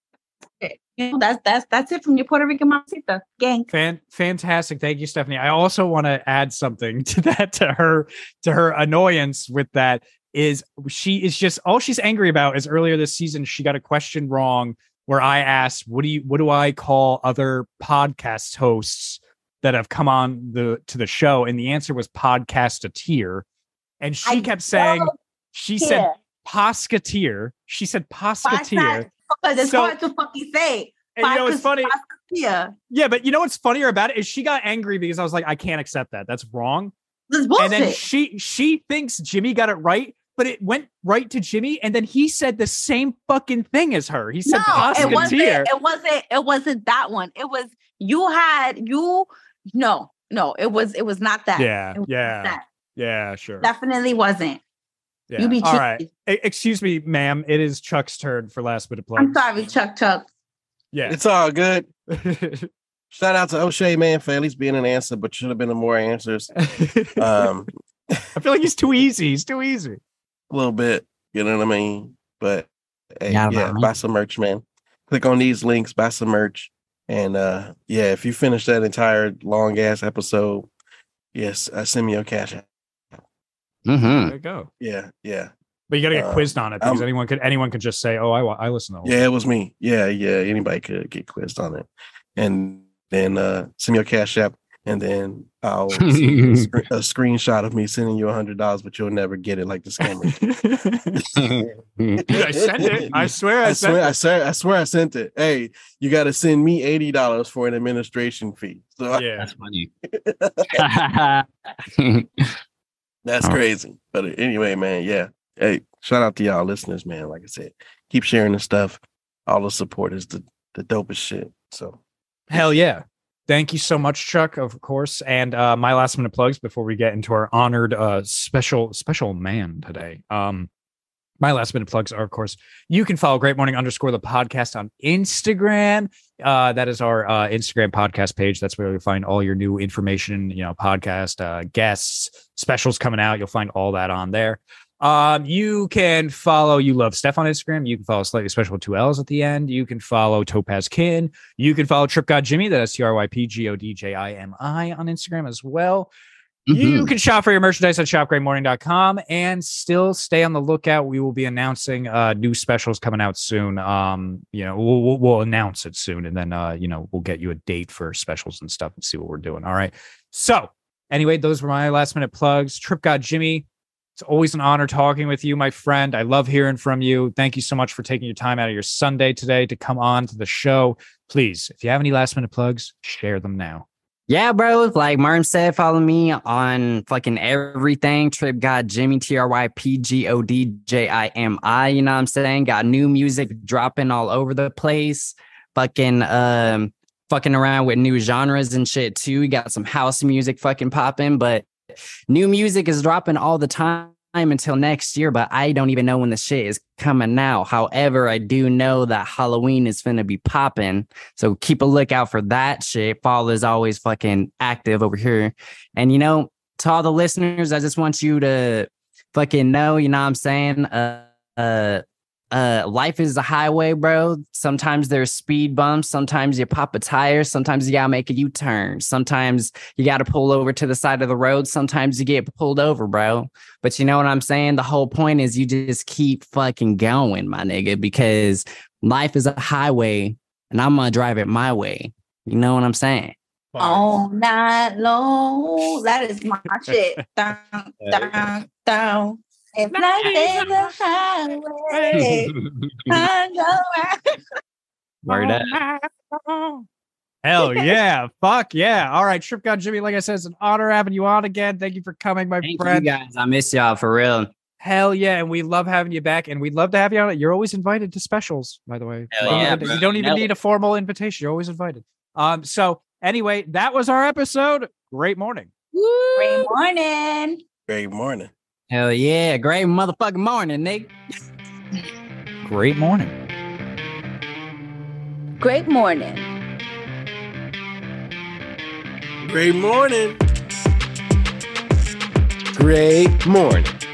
You know, that's that's that's it from your Puerto Rican mamacita gang. Fan, fantastic. Thank you, Stephanie. I also want to add something to that to her to her annoyance with that is she is just all she's angry about is earlier this season she got a question wrong where I asked what do you what do I call other podcast hosts that have come on the to the show and the answer was podcastateer and she I kept saying she said. Posketeer she said posketeer it's oh, So- hard to fucking say. and you know it's funny Yeah. yeah but you know what's funnier about it is she got angry because I was like I can't accept that that's wrong This is and then she she thinks Jimmy got it right, but it went right to Jimmy, and then he said the same fucking thing as her. He said no, it wasn't. It wasn't. It wasn't that one. It was you had you. No, no, it was. It was not that. Yeah, yeah, That yeah, sure. definitely wasn't. Yeah. You be All cheeky. E- excuse me, ma'am. It is Chuck's turn for last bit of plugs. I'm sorry, Chuck. Chuck. Yeah. It's all good. Shout out to O'Shea, man, for at least being an answer, but should have been more answers. Um, I feel like he's too easy. He's too easy. a little bit, you know what I mean? But hey, Yeah, yeah, buy some merch, man. Click on these links, buy some merch. And uh yeah, if you finish that entire long ass episode, yes, uh, send me your cash. app. Mm-hmm. There you go. Yeah, yeah. But you got to get Uh, quizzed on it because um, anyone could anyone could just say, "Oh, I wa- I listen to." Yeah, it was me. Yeah, yeah. Anybody could get quizzed on it. And then uh send me your cash app and then I'll send a, scre- a screenshot of me sending you a hundred dollars, but you'll never get it like the scammer. Dude, I sent it. I swear I, I sent swear, I it. swear, I swear, I sent it. Hey, you got to send me eighty dollars for an administration fee. So I- Yeah. That's funny. That's crazy. But anyway, man, yeah. Hey, shout out to y'all listeners, man. Like I said, keep sharing the stuff. All the support is the the dopest shit. So Hell yeah. Thank you so much, Chuck, of course. And uh, my last minute plugs before we get into our honored uh, special special man today. Um, my last minute plugs are, of course, you can follow Great Morning underscore the podcast on Instagram. Uh, that is our uh, Instagram podcast page. That's where you'll find all your new information, you know, podcast, uh, guests, specials coming out. You'll find all that on there. Um, you can follow You Love Steph on Instagram. You can follow Slightly Special with two L's at the end. You can follow Topaz Kin. You can follow Trip God Jimmy, that is T R Y P G O D J I M I on Instagram as well. You Mhm. can shop for your merchandise at shopgreatmorning.com and still stay on the lookout. We will be announcing uh, new specials coming out soon. Um, you know, we'll, we'll, we'll announce it soon and then, uh, you know, we'll get you a date for specials and stuff and see what we're doing. All right. So, anyway, those were my last minute plugs. Trip God Jimmy, it's always an honor talking with you, my friend. I love hearing from you. Thank you so much for taking your time out of your Sunday today to come on to the show. Please, if you have any last minute plugs, share them now. Yeah, bro. Like Murms said, follow me on fucking everything. Trip God Jimmy T R Y P G O D J I M I. You know what I'm saying? Got new music dropping all over the place. Fucking um fucking around with new genres and shit too. We got some house music fucking popping, but new music is dropping all the time until next year, but I don't even know when the shit is coming now. However, I do know that Halloween is going to be popping. So keep a lookout for that shit. Fall is always fucking active over here. And, you know, to all the listeners, I just want you to fucking know, you know what I'm saying? Uh, uh, uh life is a highway bro. Sometimes there's speed bumps. Sometimes you pop a tire. Sometimes you gotta make a u-turn. Sometimes you gotta pull over to the side of the road. Sometimes you get pulled over bro. But you know what i'm saying? The whole point is you just keep fucking going my nigga because life is a highway and i'm gonna drive it my way. You know what i'm saying? All night long. That is my shit. Down, down, down. If life is a highway, I know Word up. Hell yeah. Fuck yeah. All right. Trip God Jimmy, like I said, it's an honor having you on again. Thank you for coming, my Thank friend. you guys i miss y'all for real Hell yeah. And we love having you back. And we'd love to have you on. You're always invited to specials, by the way. Hell You don't yeah, even- bro. you don't even Nailed need a formal invitation. You're always invited. Um, so anyway, that was our episode. Great morning. Great morning. Great morning. Hell yeah great motherfucking morning nigga Great morning. Great morning. Great morning. Great morning.